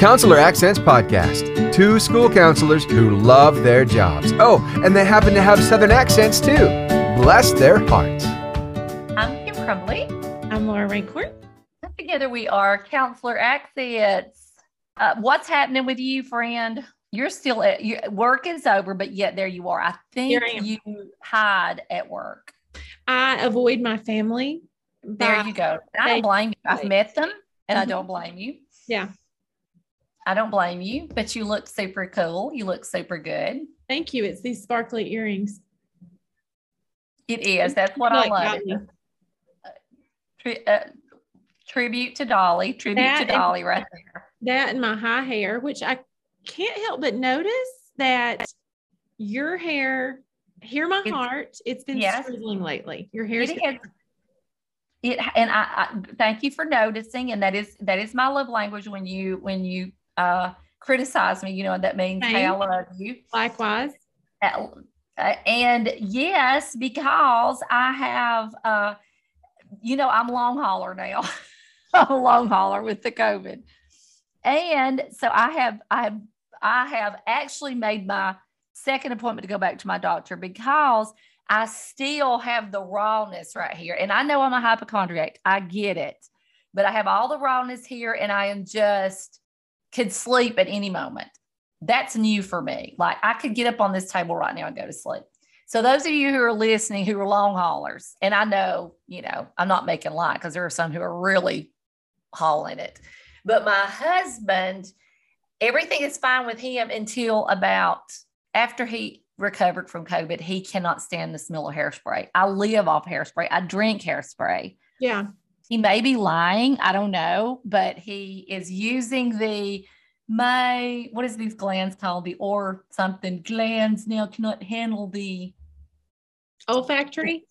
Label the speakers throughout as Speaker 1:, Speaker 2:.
Speaker 1: Counselor Accents Podcast. Two school counselors who love their jobs. Oh, and they happen to have Southern accents too. Bless their hearts.
Speaker 2: I'm Kim Crumbly.
Speaker 3: I'm Laura Rancourt.
Speaker 2: Together we are Counselor Accents. Uh, what's happening with you, friend? You're still at your work is over, but yet there you are. I think
Speaker 3: I
Speaker 2: you hide at work.
Speaker 3: I avoid my family.
Speaker 2: There you go. I don't blame you. I've met them and I don't blame you.
Speaker 3: Yeah.
Speaker 2: I don't blame you, but you look super cool. You look super good.
Speaker 3: Thank you. It's these sparkly earrings.
Speaker 2: It is. That's what I love. Tri- uh, tribute to Dolly. Tribute
Speaker 3: That
Speaker 2: to
Speaker 3: and-
Speaker 2: Dolly right there.
Speaker 3: That and my high hair, which I can't help but notice that your hair, hear my
Speaker 2: It's-
Speaker 3: heart, it's been
Speaker 2: Yes.
Speaker 3: sizzling lately. Your hair's
Speaker 2: It is. It and I, I thank you for noticing, and that is that is my love language. When you when you uh, criticize me, you know that means hey, I love you.
Speaker 3: likewise.
Speaker 2: Uh, and yes, because I have, uh, you know, I'm long hauler now. I'm a long hauler with the COVID, and so I have, I have, I have actually made my second appointment to go back to my doctor because I still have the rawness right here, and I know I'm a hypochondriac. I get it, but I have all the rawness here, and I am just could sleep at any moment that's new for me. Like I could get up on this table right now and go to sleep. So those of you who are listening who are long haulers, and I know, you know, I'm not making light because there are some who are really hauling it. But my husband, everything is fine with him until about after he recovered from COVID. He cannot stand the smell of hairspray. I live off hairspray. I drink hairspray
Speaker 3: Yeah.
Speaker 2: He may be lying i don't know but he is using the my what is these glands called the or something glands now cannot handle the
Speaker 3: Olfactory.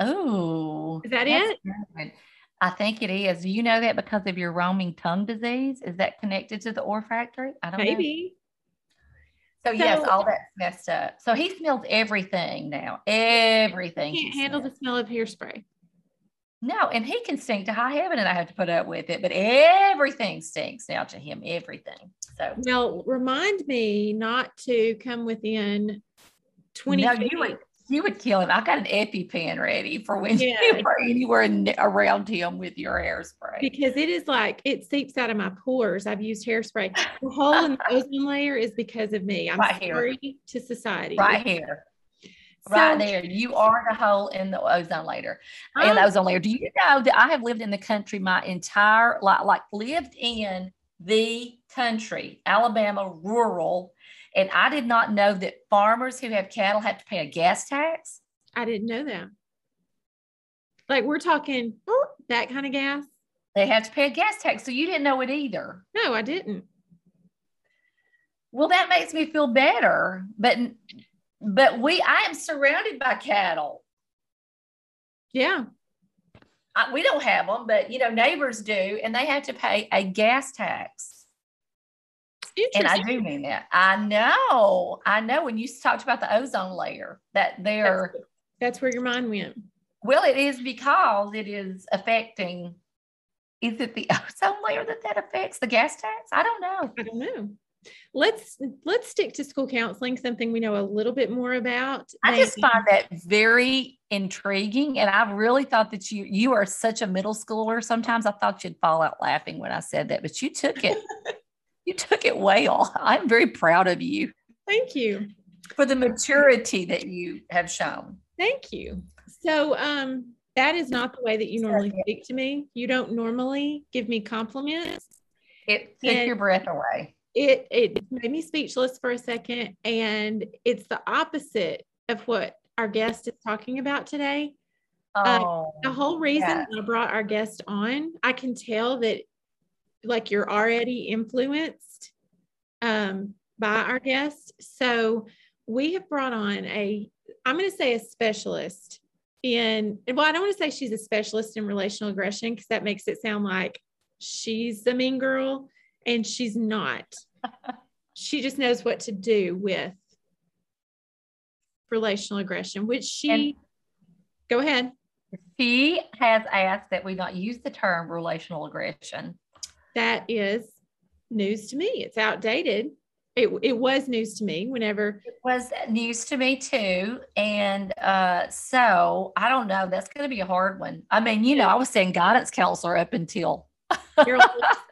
Speaker 2: oh
Speaker 3: Is that it?
Speaker 2: good. i think it is do you know that because of your roaming tongue disease is that connected to the olfactory i don't know
Speaker 3: Maybe.
Speaker 2: so yes all that's messed up so he smells everything now everything he
Speaker 3: Can't handle
Speaker 2: smells.
Speaker 3: the smell of hairspray.
Speaker 2: No, and he can stink to high heaven, and I have to put up with it. But everything stinks now to him. Everything. So
Speaker 3: now, remind me not to come within 20
Speaker 2: no,
Speaker 3: feet.
Speaker 2: you would you would kill him. I got an EpiPen ready for when
Speaker 3: Yeah.
Speaker 2: you are anywhere around him with your hairspray.
Speaker 3: because it is like it seeps out of my pores. I've used hairspray. The hole in the ozone layer is because of me. I'm
Speaker 2: Right here.
Speaker 3: sorry to society.
Speaker 2: Right here,
Speaker 3: So,
Speaker 2: right there. You are the hole in the ozone layer. In the ozone layer. Do you know that I have lived in the country my entire like like lived in the country, Alabama, rural, and I did not know that farmers who have cattle have to pay a gas tax.
Speaker 3: I didn't know that. Like we're talking that kind of gas.
Speaker 2: They have to pay a gas tax. So you didn't know it either.
Speaker 3: No, I didn't.
Speaker 2: Well, that makes me feel better. But but we I am surrounded by cattle.
Speaker 3: Yeah.
Speaker 2: I, we don't have them, but you know, neighbors do, and they have to pay a gas tax. And I do mean that. I know. I know. When you talked about the ozone layer, that they're
Speaker 3: That's where your mind went.
Speaker 2: well, it is because it is affecting. Is it the ozone layer that that affects the gas tax? I don't know.
Speaker 3: I don't know. Let's let's stick to school counseling, something we know a little bit more about.
Speaker 2: I just find that very intriguing. And I really thought that you you are such a middle schooler. Sometimes I thought you'd fall out laughing when I said that, but you took it, you took it well. I'm very proud of you
Speaker 3: Thank you.
Speaker 2: for the maturity that you have shown.
Speaker 3: Thank you. So um that is not the way that you normally speak to me. You don't normally give me compliments.
Speaker 2: It took
Speaker 3: And-
Speaker 2: your breath away.
Speaker 3: It it made me speechless for a second and it's the opposite of what our guest is talking about today.
Speaker 2: Oh,
Speaker 3: The whole reason
Speaker 2: yeah.
Speaker 3: I brought our guest on, I can tell that like you're already influenced um, by our guest. So we have brought on a, I'm going to say a specialist in, well, I don't want to say she's a specialist in relational aggression because that makes it sound like she's the mean girl and she's not. she just knows what to do with relational aggression, which she,
Speaker 2: And-
Speaker 3: go ahead.
Speaker 2: She has asked that we not use the term relational aggression.
Speaker 3: That is news to me. It's outdated. It, it was news to me whenever
Speaker 2: it was news to me too. And uh, so I don't know. That's going to be a hard one. I mean, you know, I was saying guidance counselor up until
Speaker 3: Carol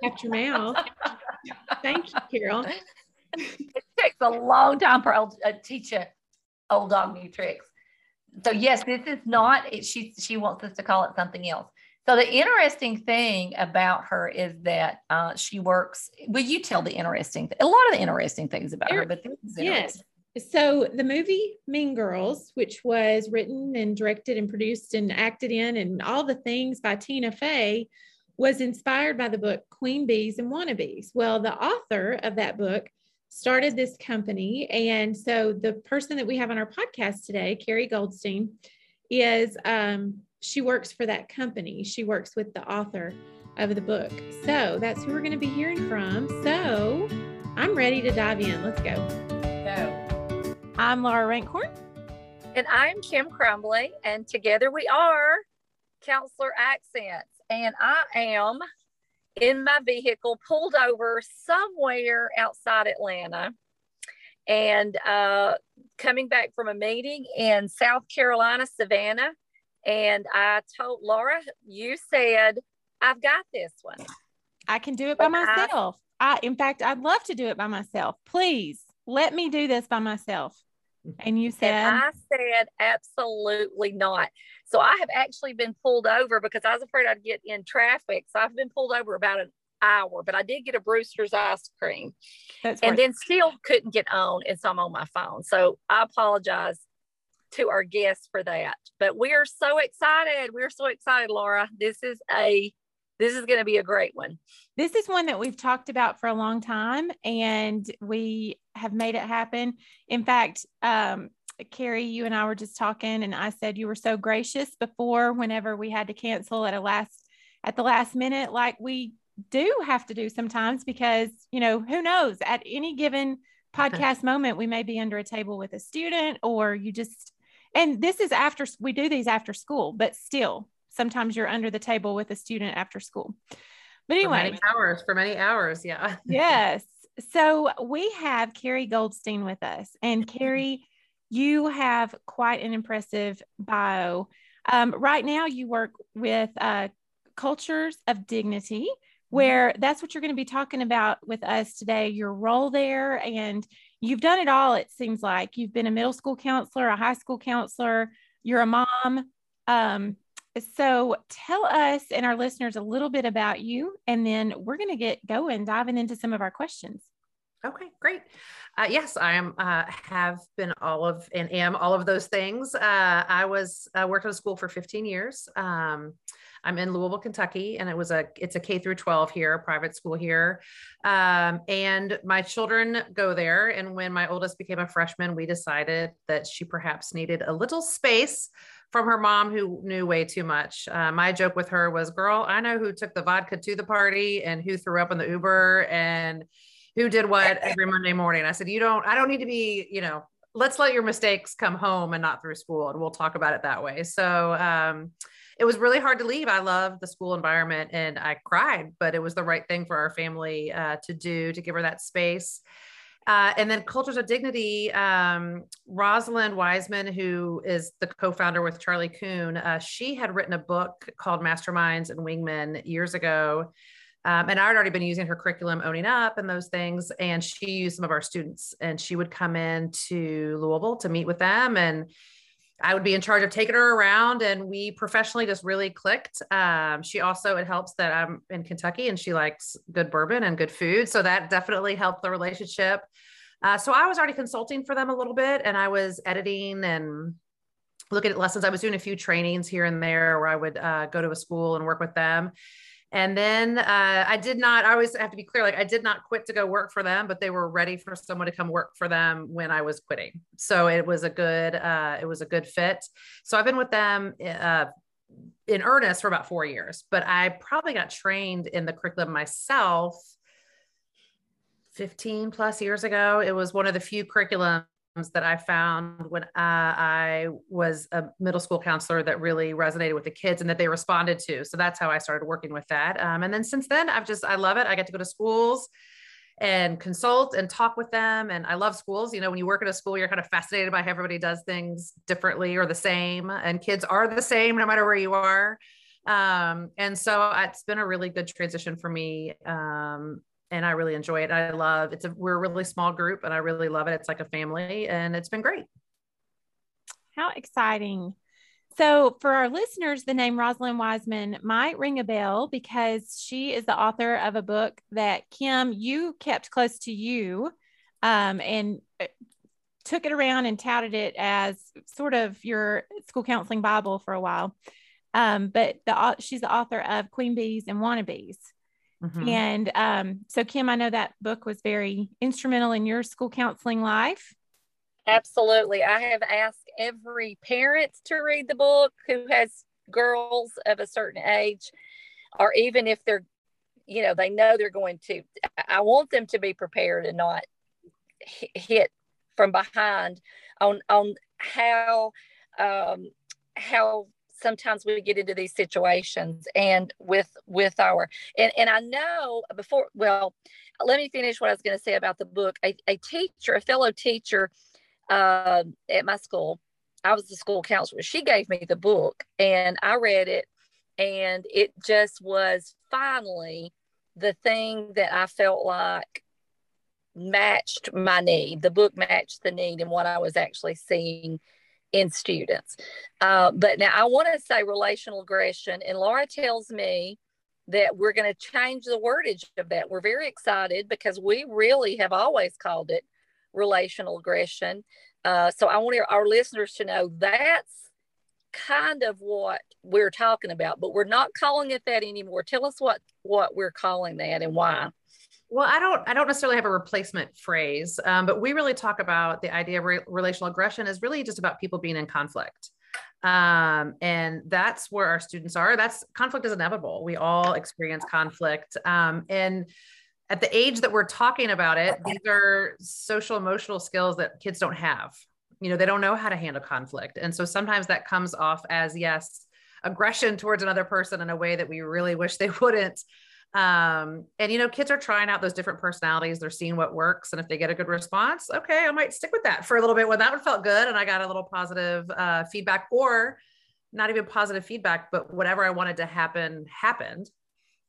Speaker 3: kept your mouth. Thank you, Carol.
Speaker 2: it takes a long time for old, teach a old dog new tricks. So yes, this is not. It, she she wants us to call it something else. So the interesting thing about her is that uh, she works. Will you tell the interesting? A lot of the interesting things about her, but
Speaker 3: yes. So the movie Mean Girls, which was written and directed and produced and acted in, and all the things by Tina Fey, was inspired by the book Queen Bees and Wannabes. Well, the author of that book started this company. And so the person that we have on our podcast today, Carrie Goldstein, is um, she works for that company. She works with the author of the book. So that's who we're going to be hearing from. So I'm ready to dive in. Let's go.
Speaker 2: Go.
Speaker 3: I'm Laura Rankhorn.
Speaker 2: And I'm Kim Crumbly. And together we are Counselor Accents and I am in my vehicle pulled over somewhere outside Atlanta and uh, coming back from a meeting in South Carolina, Savannah. And I told Laura, you said, I've got this one.
Speaker 3: I can do it by myself. I, in fact, I'd love to do it by myself. Please let me do this by myself. And you said,
Speaker 2: and I said, absolutely not. So I have actually been pulled over because I was afraid I'd get in traffic. So I've been pulled over about an hour, but I did get a Bruster's ice cream That's and then still couldn't get on. And so I'm on my phone. So I apologize to our guests for that. But we are so excited. We're so excited, Laura. This is a this is going to be a great one.
Speaker 3: This is one that we've talked about for a long time and we have made it happen. In fact, um, Carrie, you and I were just talking, and I said you were so gracious before whenever we had to cancel at a last at the last minute, like we do have to do sometimes, because you know who knows at any given podcast moment we may be under a table with a student, or you just and this is after we do these after school, but still sometimes you're under the table with a student after school. But anyway,
Speaker 4: for many hours for many hours, yeah.
Speaker 3: yes. So we have Carrie Goldstein with us, and Carrie you have quite an impressive bio. Um, right now, you work with uh, Cultures of Dignity, mm-hmm. where that's what you're going to be talking about with us today your role there. And you've done it all, it seems like. You've been a middle school counselor, a high school counselor, you're a mom. Um, so tell us and our listeners a little bit about you, and then we're going to get going, diving into some of our questions.
Speaker 4: Okay, great. Uh, yes, I am. Uh, have been all of and am all of those things. Uh, I was uh, worked at a school for 15 years. Um, I'm in Louisville, Kentucky, and it was a it's a K through 12 here, a private school here. Um, and my children go there. And when my oldest became a freshman, we decided that she perhaps needed a little space from her mom who knew way too much. Uh, my joke with her was, "Girl, I know who took the vodka to the party and who threw up in the Uber and." who did what every Monday morning. I said, you don't, I don't need to be, you know, let's let your mistakes come home and not through school. And we'll talk about it that way. So, um, it was really hard to leave. I love the school environment and I cried, but it was the right thing for our family uh, to do to give her that space. Uh, and then Cultures of Dignity, um, Rosalind Wiseman, who is the co founder with Charlie Kuhn, uh, she had written a book called Masterminds and Wingmen years ago. Um, and I had already been using her curriculum, owning up and those things. And she used some of our students, and she would come in to Louisville to meet with them. And I would be in charge of taking her around, and we professionally just really clicked. Um, she also, it helps that I'm in Kentucky and she likes good bourbon and good food. So that definitely helped the relationship. Uh, so I was already consulting for them a little bit, and I was editing and looking at lessons. I was doing a few trainings here and there where I would uh, go to a school and work with them. And then uh, I did not, I always have to be clear, like I did not quit to go work for them, but they were ready for someone to come work for them when I was quitting. So it was a good, uh, it was a good fit. So I've been with them uh, in earnest for about four years, but I probably got trained in the curriculum myself 15 plus years ago. It was one of the few curriculums that I found when uh, I was a middle school counselor that really resonated with the kids and that they responded to. So that's how I started working with that. Um, and then since then, I've just, I love it. I get to go to schools and consult and talk with them. And I love schools. You know, when you work at a school, you're kind of fascinated by how everybody does things differently or the same. And kids are the same no matter where you are. Um, and so it's been a really good transition for me. Um, and I really enjoy it. I love it's a we're a really small group and I really love it. It's like a family and it's been great.
Speaker 3: How exciting. So, for our listeners, the name Rosalind Wiseman might ring a bell because she is the author of a book that Kim, you kept close to you um, and uh, took it around and touted it as sort of your school counseling Bible for a while. Um, but the, she's the author of Queen Bees and Wannabes. Mm-hmm. And um, so, Kim, I know that book was very instrumental in your school counseling life.
Speaker 2: Absolutely. I have asked every parent to read the book who has girls of a certain age, or even if they're, you know, they know they're going to, I want them to be prepared and not hit from behind on, on how, um, how sometimes we get into these situations and with with our and, and i know before well let me finish what i was going to say about the book a, a teacher a fellow teacher uh, at my school. I was the school counselor. She gave me the book and I read it, and it just was finally the thing that I felt like matched my need. The book matched the need and what I was actually seeing in students. Uh, but now I want to say relational aggression, and Laura tells me that we're going to change the wordage of that. We're very excited because we really have always called it relational aggression. Uh, so I want our listeners to know that's kind of what we're talking about, but we're not calling it that anymore. Tell us what what we're calling that and why.
Speaker 4: Well, I don't I don't necessarily have a replacement phrase, um, but we really talk about the idea of re- relational aggression is really just about people being in conflict. Um, and that's where our students are. That's conflict is inevitable. We all experience conflict. Um, and at the age that we're talking about it, these are social emotional skills that kids don't have. You know, they don't know how to handle conflict. And so sometimes that comes off as, yes, aggression towards another person in a way that we really wish they wouldn't. Um, and, you know, kids are trying out those different personalities. They're seeing what works. And if they get a good response, okay, I might stick with that for a little bit when that one felt good and I got a little positive uh, feedback or not even positive feedback, but whatever I wanted to happen happened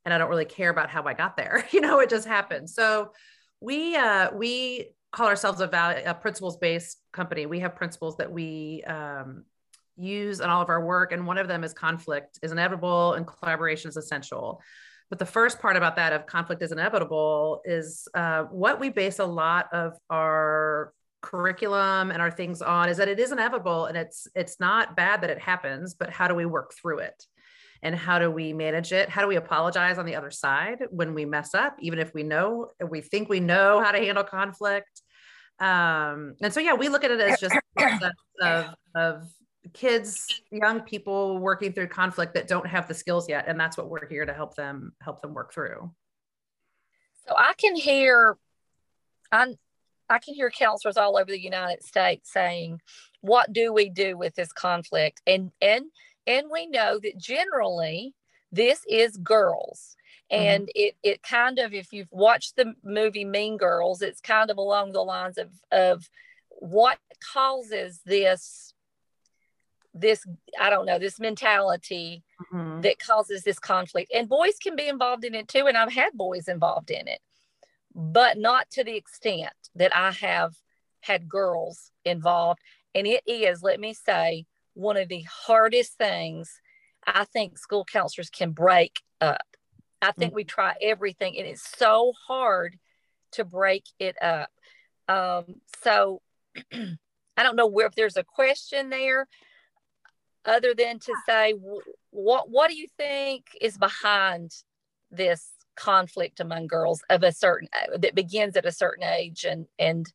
Speaker 4: and I don't really care about how I got there. you know, it just happened. So we uh, we call ourselves a, value, a principles based company. We have principles that we um, use in all of our work, and one of them is conflict is inevitable and collaboration is essential. But the first part about that of conflict is inevitable is uh, what we base a lot of our curriculum and our things on is that it is inevitable and it's it's not bad that it happens but how do we work through it? And how do we manage it? How do we apologize on the other side when we mess up even if we know we think we know how to handle conflict? Um, and so yeah we look at it as just of, of kids young people working through conflict that don't have the skills yet and that's what we're here to help them help them work through
Speaker 2: so i can hear i i can hear counselors all over the united states saying what do we do with this conflict and and and we know that generally this is girls. Mm-hmm. And mm-hmm. it, it kind of, if you've watched the movie Mean Girls, it's kind of along the lines of, of what causes this this i don't know this mentality mm-hmm. that causes this conflict and boys can be involved in it too and i've had boys involved in it but not to the extent that i have had girls involved and it is let me say one of the hardest things I think school counselors can break up. I think mm-hmm. we try everything, and it's so hard to break it up. Um, so I don't know where if there's a question there, other than to say what what do you think is behind this conflict among girls of a certain that begins at a certain age and and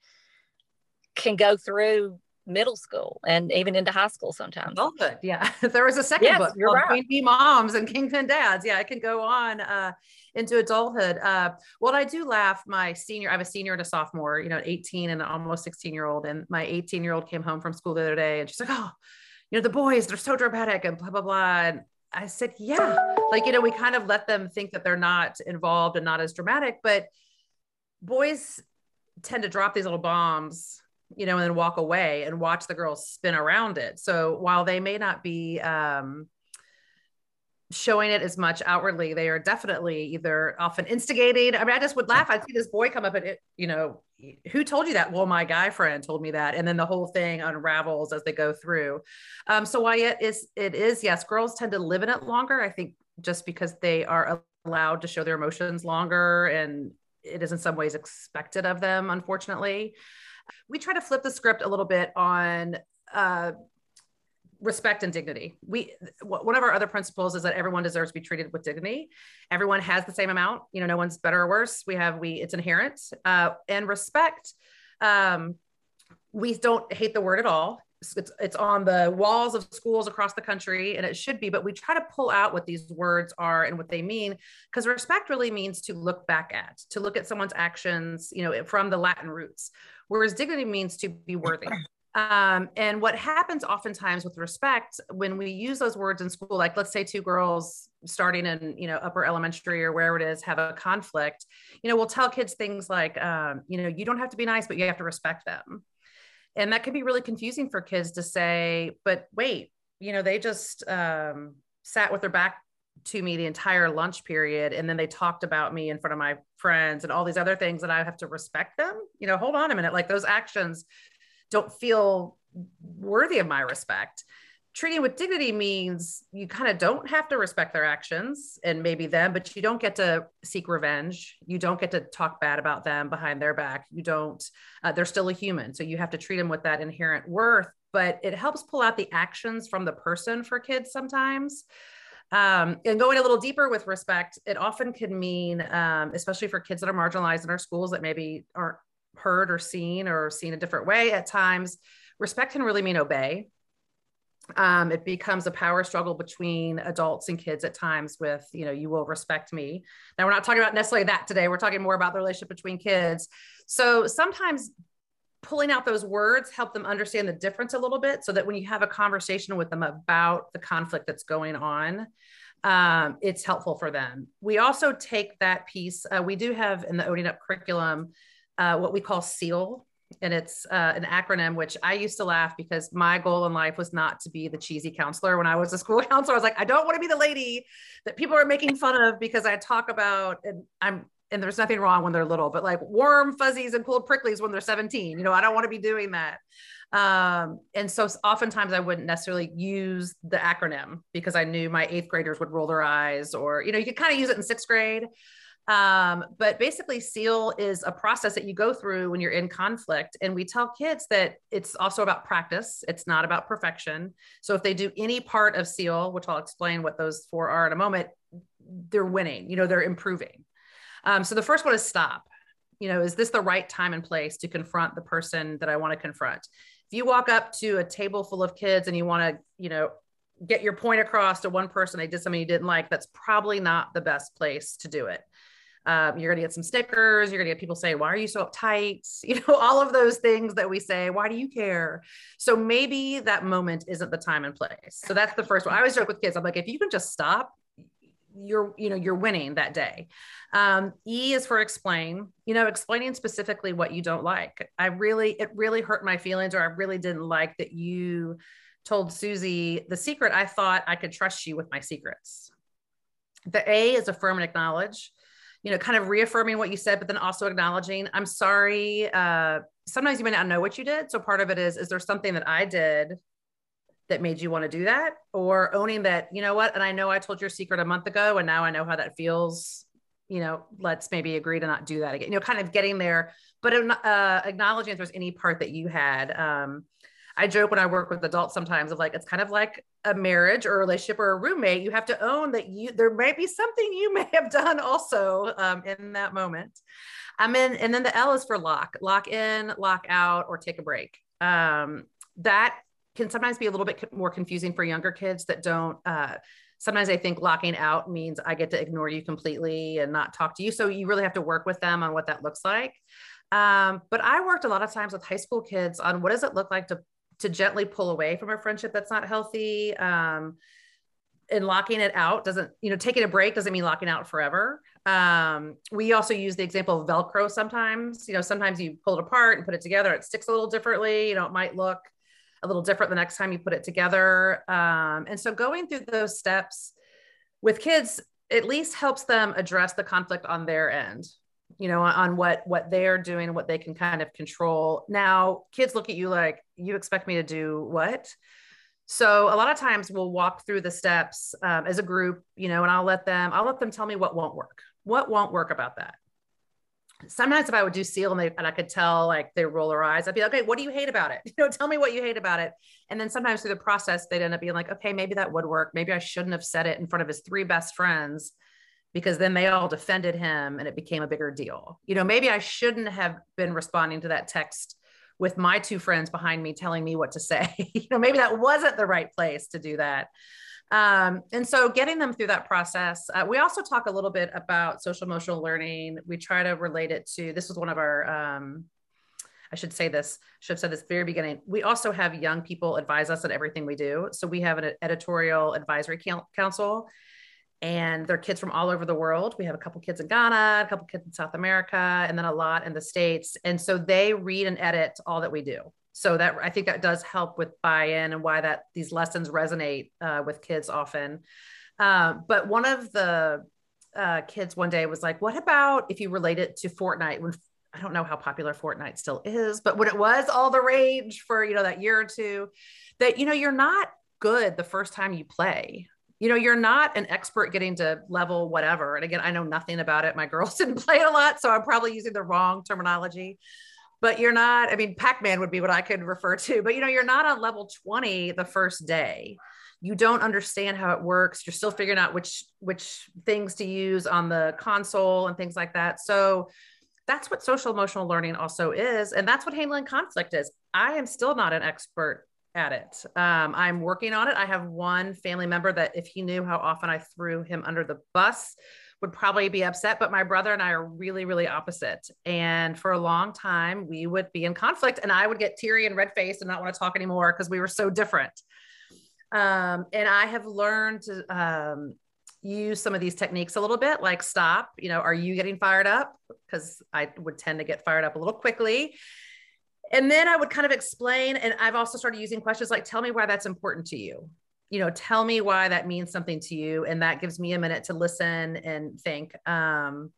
Speaker 2: can go through middle school and even into high school sometimes.
Speaker 4: Adulthood, yeah. there was a second yes, book called right. Queen Bee Moms and Kingpin Dads. Yeah, it can go on uh, into adulthood. Uh, well, I do laugh. My senior, I have a senior and a sophomore, you know, 18 and almost 16 year old. And my 18 year old came home from school the other day and she's like, oh, you know, the boys, they're so dramatic and blah, blah, blah. And I said, yeah. Like, you know, we kind of let them think that they're not involved and not as dramatic, but boys tend to drop these little bombs you know and then walk away and watch the girls spin around it so while they may not be um showing it as much outwardly they are definitely either often instigating i mean i just would laugh. I'd see this boy come up and it you know who told you that? Well my guy friend told me that. And then the whole thing unravels as they go through. Um, so why it is it is yes girls tend to live in it longer i think just because they are allowed to show their emotions longer and it is in some ways expected of them unfortunately. We try to flip the script a little bit on uh, respect and dignity. We one of our other principles is that everyone deserves to be treated with dignity. Everyone has the same amount. You know, no one's better or worse. We have we it's inherent. Uh, and respect. Um, we don't hate the word at all. It's, it's on the walls of schools across the country and it should be but we try to pull out what these words are and what they mean because respect really means to look back at to look at someone's actions you know from the latin roots whereas dignity means to be worthy um, and what happens oftentimes with respect when we use those words in school, like let's say two girls starting in you know upper elementary or wherever it is have a conflict, you know, we'll tell kids things like, um, you know, you don't have to be nice, but you have to respect them. And that can be really confusing for kids to say, but wait, you know, they just um, sat with their back to me the entire lunch period and then they talked about me in front of my friends and all these other things and I have to respect them. You know, hold on a minute. Like those actions don't feel worthy of my respect. Treating with dignity means you kind of don't have to respect their actions and maybe them, but you don't get to seek revenge. You don't get to talk bad about them behind their back. You don't, uh, they're still a human. So you have to treat them with that inherent worth, but it helps pull out the actions from the person for kids sometimes. Um, and going a little deeper with respect, it often can mean, um, especially for kids that are marginalized in our schools that maybe aren't heard or seen or seen a different way at times, respect can really mean obey. Um, it becomes a power struggle between adults and kids at times with, you know, you will respect me. Now, we're not talking about necessarily that today. We're talking more about the relationship between kids. So sometimes pulling out those words help them understand the difference a little bit so that when you have a conversation with them about the conflict that's going on, um, it's helpful for them. We also take that piece, uh, we do have in the Owning Up curriculum uh, what we call SEAL. And it's uh, an acronym, which I used to laugh because my goal in life was not to be the cheesy counselor. When I was a school counselor, I was like, I don't want to be the lady that people are making fun of because I talk about, and I'm, and there's nothing wrong when they're little, but like warm fuzzies and cold pricklies when they're 17. You know, I don't want to be doing that. Um, and so oftentimes I wouldn't necessarily use the acronym because I knew my eighth graders would roll their eyes, or, you know, you could kind of use it in sixth grade. Um, but basically, SEAL is a process that you go through when you're in conflict. And we tell kids that it's also about practice, it's not about perfection. So if they do any part of SEAL, which I'll explain what those four are in a moment, they're winning, you know, they're improving. Um, so the first one is stop. You know, is this the right time and place to confront the person that I want to confront? If you walk up to a table full of kids and you want to, you know, get your point across to one person they did something you didn't like, that's probably not the best place to do it. Um, you're going to get some stickers. You're going to get people saying, Why are you so uptight? You know, all of those things that we say, Why do you care? So maybe that moment isn't the time and place. So that's the first one. I always joke with kids, I'm like, If you can just stop, you're you know you're winning that day um, e is for explain you know explaining specifically what you don't like i really it really hurt my feelings or i really didn't like that you told susie the secret i thought i could trust you with my secrets the a is affirm and acknowledge you know, kind of reaffirming what you said, but then also acknowledging, I'm sorry. Uh, sometimes you may not know what you did. So part of it is, is there something that I did that made you want to do that? Or owning that, you know what? And I know I told your secret a month ago, and now I know how that feels. You know, let's maybe agree to not do that again. You know, kind of getting there, but uh, acknowledging if there's any part that you had. Um, I joke when I work with adults sometimes of like, it's kind of like a marriage or a relationship or a roommate. You have to own that you, there might be something you may have done also um, in that moment. I'm in, and then the L is for lock, lock in, lock out, or take a break. Um, that can sometimes be a little bit more confusing for younger kids that don't, uh, sometimes I think locking out means I get to ignore you completely and not talk to you. So you really have to work with them on what that looks like. Um, but I worked a lot of times with high school kids on what does it look like to to gently pull away from a friendship that's not healthy um, and locking it out doesn't you know taking a break doesn't mean locking out forever Um, we also use the example of Velcro sometimes. You know, sometimes you pull it apart and put it together, it sticks a little differently. You know, it might look a little different the next time you put it together. Um, and so going through those steps with kids at least helps them address the conflict on their end you know on what what they're doing what they can kind of control. Now kids look at you like you expect me to do what? So a lot of times we'll walk through the steps um, as a group you know and i'll let them i'll let them tell me what won't work. What won't work about that? Sometimes if i would do seal and, they, and i could tell like they roll their eyes i'd be like okay what do you hate about it? You know tell me what you hate about it. And then sometimes through the process they'd end up being like okay maybe that would work. Maybe i shouldn't have said it in front of his three best friends because then they all defended him and it became a bigger deal. You know, maybe I shouldn't have been responding to that text with my two friends behind me telling me what to say. you know, maybe that wasn't the right place to do that. Um, and so getting them through that process, uh, we also talk a little bit about social emotional learning. We try to relate it to this was one of our, um, I should say this, should have said this very beginning. We also have young people advise us on everything we do. So we have an editorial advisory council and they're kids from all over the world. We have a couple kids in Ghana, a couple kids in South America, and then a lot in the States. And so they read and edit all that we do. So that I think that does help with buy-in and why that these lessons resonate uh, with kids often. Uh, but one of the uh, kids one day was like, "What about if you relate it to Fortnite?" When I don't know how popular Fortnite still is, but when it was all the rage for you know that year or two, that you know you're not good the first time you play you know you're not an expert getting to level whatever. And again i know nothing about it. My girls didn't play a lot so i'm probably using the wrong terminology. But you're not i mean pac-man would be what i could refer to but you know you're not on level 20 the first day. You don't understand how it works. You're still figuring out which which things to use on the console and things like that. So that's what social emotional learning also is and that's what handling conflict is. I am still not an expert at it. Um, I'm working on it. I have one family member that, if he knew how often I threw him under the bus, would probably be upset. But my brother and I are really, really opposite. And for a long time, we would be in conflict, and I would get teary and red faced and not want to talk anymore because we were so different. Um, and I have learned to um, use some of these techniques a little bit, like stop. You know, are you getting fired up? Because I would tend to get fired up a little quickly and then I would kind of explain. And I've also started using questions like, tell me why that's important to you. You know, tell me why that means something to you. And that gives me a minute to listen and think. Um,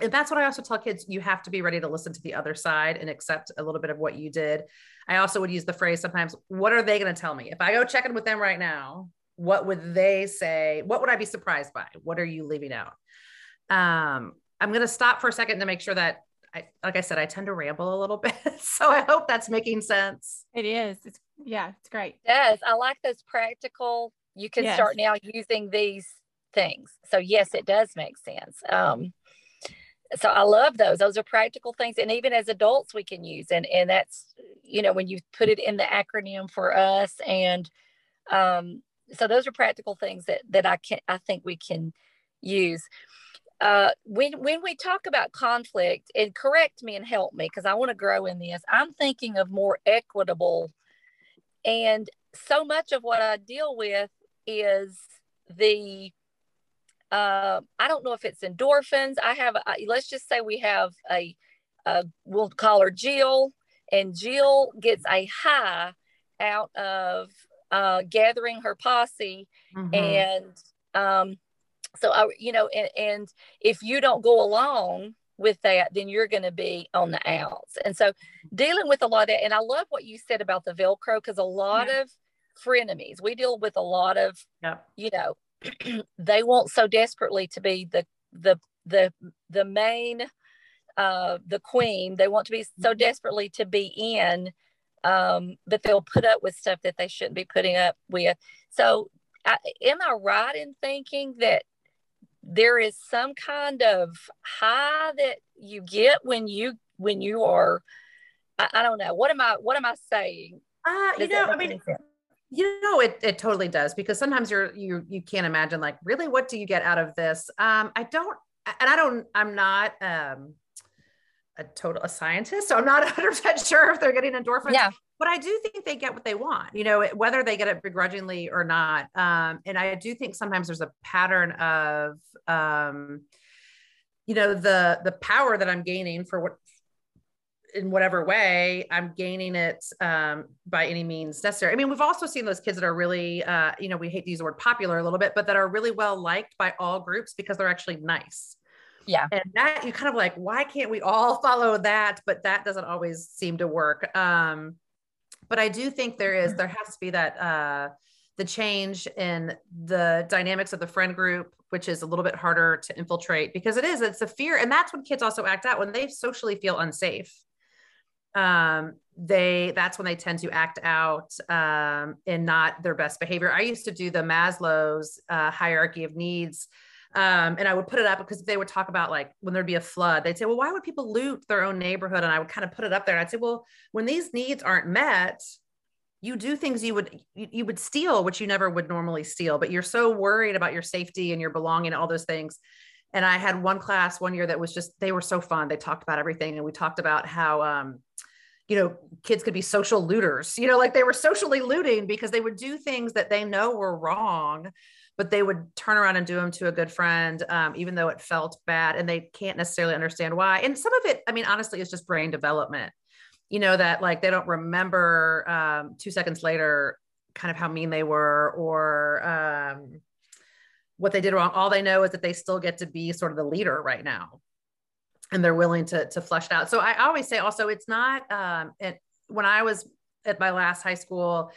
Speaker 4: and that's what I also tell kids you have to be ready to listen to the other side and accept a little bit of what you did. I also would use the phrase sometimes, what are they going to tell me? If I go check in with them right now, what would they say? What would I be surprised by? What are you leaving out? Um, I'm going to stop for a second to make sure that I, like I said, I tend to ramble a little bit. So I hope that's making sense.
Speaker 3: It is. It's yeah, it's great.
Speaker 2: Yes. I like those practical. You can yes. start now using these things. So yes, it does make sense. Um, so I love those. Those are practical things, and even as adults, we can use. And and that's you know when you put it in the acronym for us, and um, so those are practical things that that I can I think we can use uh, when when we talk about conflict, and correct me and help me because I want to grow in this. I'm thinking of more equitable, and so much of what I deal with is the uh, I don't know if it's endorphins. I have let's just say we have a, a we'll call her Jill, and Jill gets a high out of uh, gathering her posse mm-hmm. and um, so I, you know, and, and if you don't go along with that, then you're going to be on the outs. And so dealing with a lot of that, and I love what you said about the Velcro because a lot yeah. of frenemies, we deal with a lot of, yeah. you know, they want so desperately to be the the the the main uh the queen. They want to be so mm-hmm. desperately to be in, um, but they'll put up with stuff that they shouldn't be putting up with. So I, am I right in thinking that there is some kind of high that you get when you when you are I, I don't know what am I what am I saying?
Speaker 4: Uh, you know, I mean, sense? you know, it it totally does because sometimes you're you you can't imagine like really what do you get out of this? Um, I don't, and I don't, I'm not um a total a scientist, so I'm not 100 percent sure if they're getting endorphins.
Speaker 2: Yeah
Speaker 4: but I do think they get what they want, you know, whether they get it begrudgingly or not. Um, and I do think sometimes there's a pattern of um, you know the the power that i'm gaining for what in whatever way i'm gaining it um, by any means necessary. I mean we've also seen those kids that are really uh, you know we hate to use the word popular a little bit but that are really well liked by all groups because they're actually nice.
Speaker 2: Yeah.
Speaker 4: And that you kind of like why can't we all follow that? But that doesn't always seem to work. Um but i do think there is there has to be that uh the change in the dynamics of the friend group which is a little bit harder to infiltrate because it is it's a fear and that's when kids also act out when they socially feel unsafe. Um they that's when they tend to act out um in not their best behavior. I used to do the maslow's uh, hierarchy of needs um, and I would put it up because they would talk about like when there'd be a flood, they'd say, well, why would people loot their own neighborhood? And I would kind of put it up there and I'd say, well, when these needs aren't met, you do things you would you, you would steal, which you never would normally steal, but you're so worried about your safety and your belonging and all those things. And I had one class one year that was just they were so fun. They talked about everything, and we talked about how um, you know kids could be social looters. You know, like they were socially looting because they would do things that they know were wrong, but they would turn around and do them to a good friend, um, even though it felt bad, and they can't necessarily understand why. And some of it, I mean, honestly, is just brain development. You know that like they don't remember um, two seconds later, kind of how mean they were or um, what they did wrong. All they know is that they still get to be sort of the leader right now, and they're willing to to flush it out. So I always say also, it's not. Um, it, when I was at my last high school,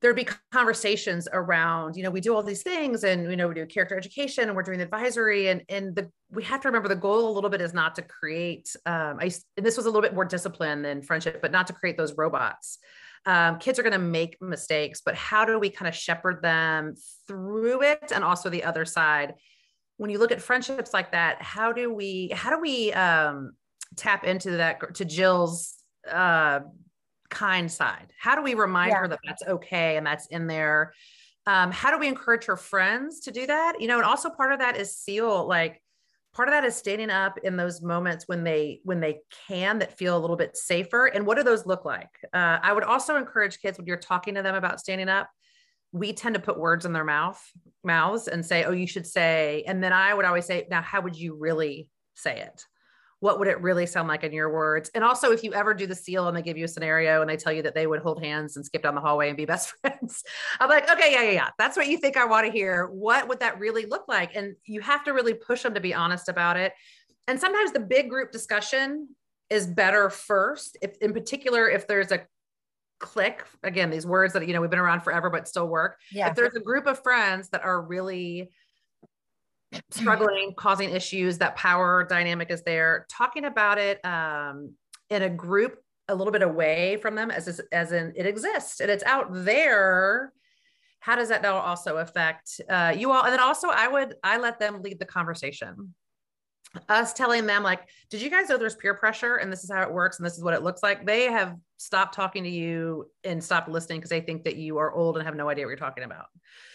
Speaker 4: there'd be conversations around, you know, we do all these things and, you know, we do character education and we're doing advisory and, and the, we have to remember the goal a little bit is not to create, um, I, and this was a little bit more discipline than friendship, but not to create those robots. Um, kids are going to make mistakes, but how do we kind of shepherd them through it? And also the other side, when you look at friendships like that, how do we, how do we, um, tap into that to Jill's, uh, kind side? How do we remind yeah. her that that's okay and that's in there? Um, how do we encourage her friends to do that? You know, and also part of that is seal like part of that is standing up in those moments when they when they can that feel a little bit safer and what do those look like uh, i would also encourage kids when you're talking to them about standing up we tend to put words in their mouth mouths and say oh you should say and then i would always say now how would you really say it what would it really sound like in your words? And also, if you ever do the seal and they give you a scenario and they tell you that they would hold hands and skip down the hallway and be best friends, I'm like, okay, yeah, yeah, yeah. That's what you think I want to hear. What would that really look like? And you have to really push them to be honest about it. And sometimes the big group discussion is better first. If in particular, if there's a clique again, these words that you know we've been around forever but still work. Yeah. If there's a group of friends that are really struggling, causing issues, that power dynamic is there. Talking about it um, in a group a little bit away from them as, as in it exists and it's out there. How does that now also affect uh, you all? And then also I would, I let them lead the conversation us telling them like did you guys know there's peer pressure and this is how it works and this is what it looks like they have stopped talking to you and stop listening because they think that you are old and have no idea what you're talking about.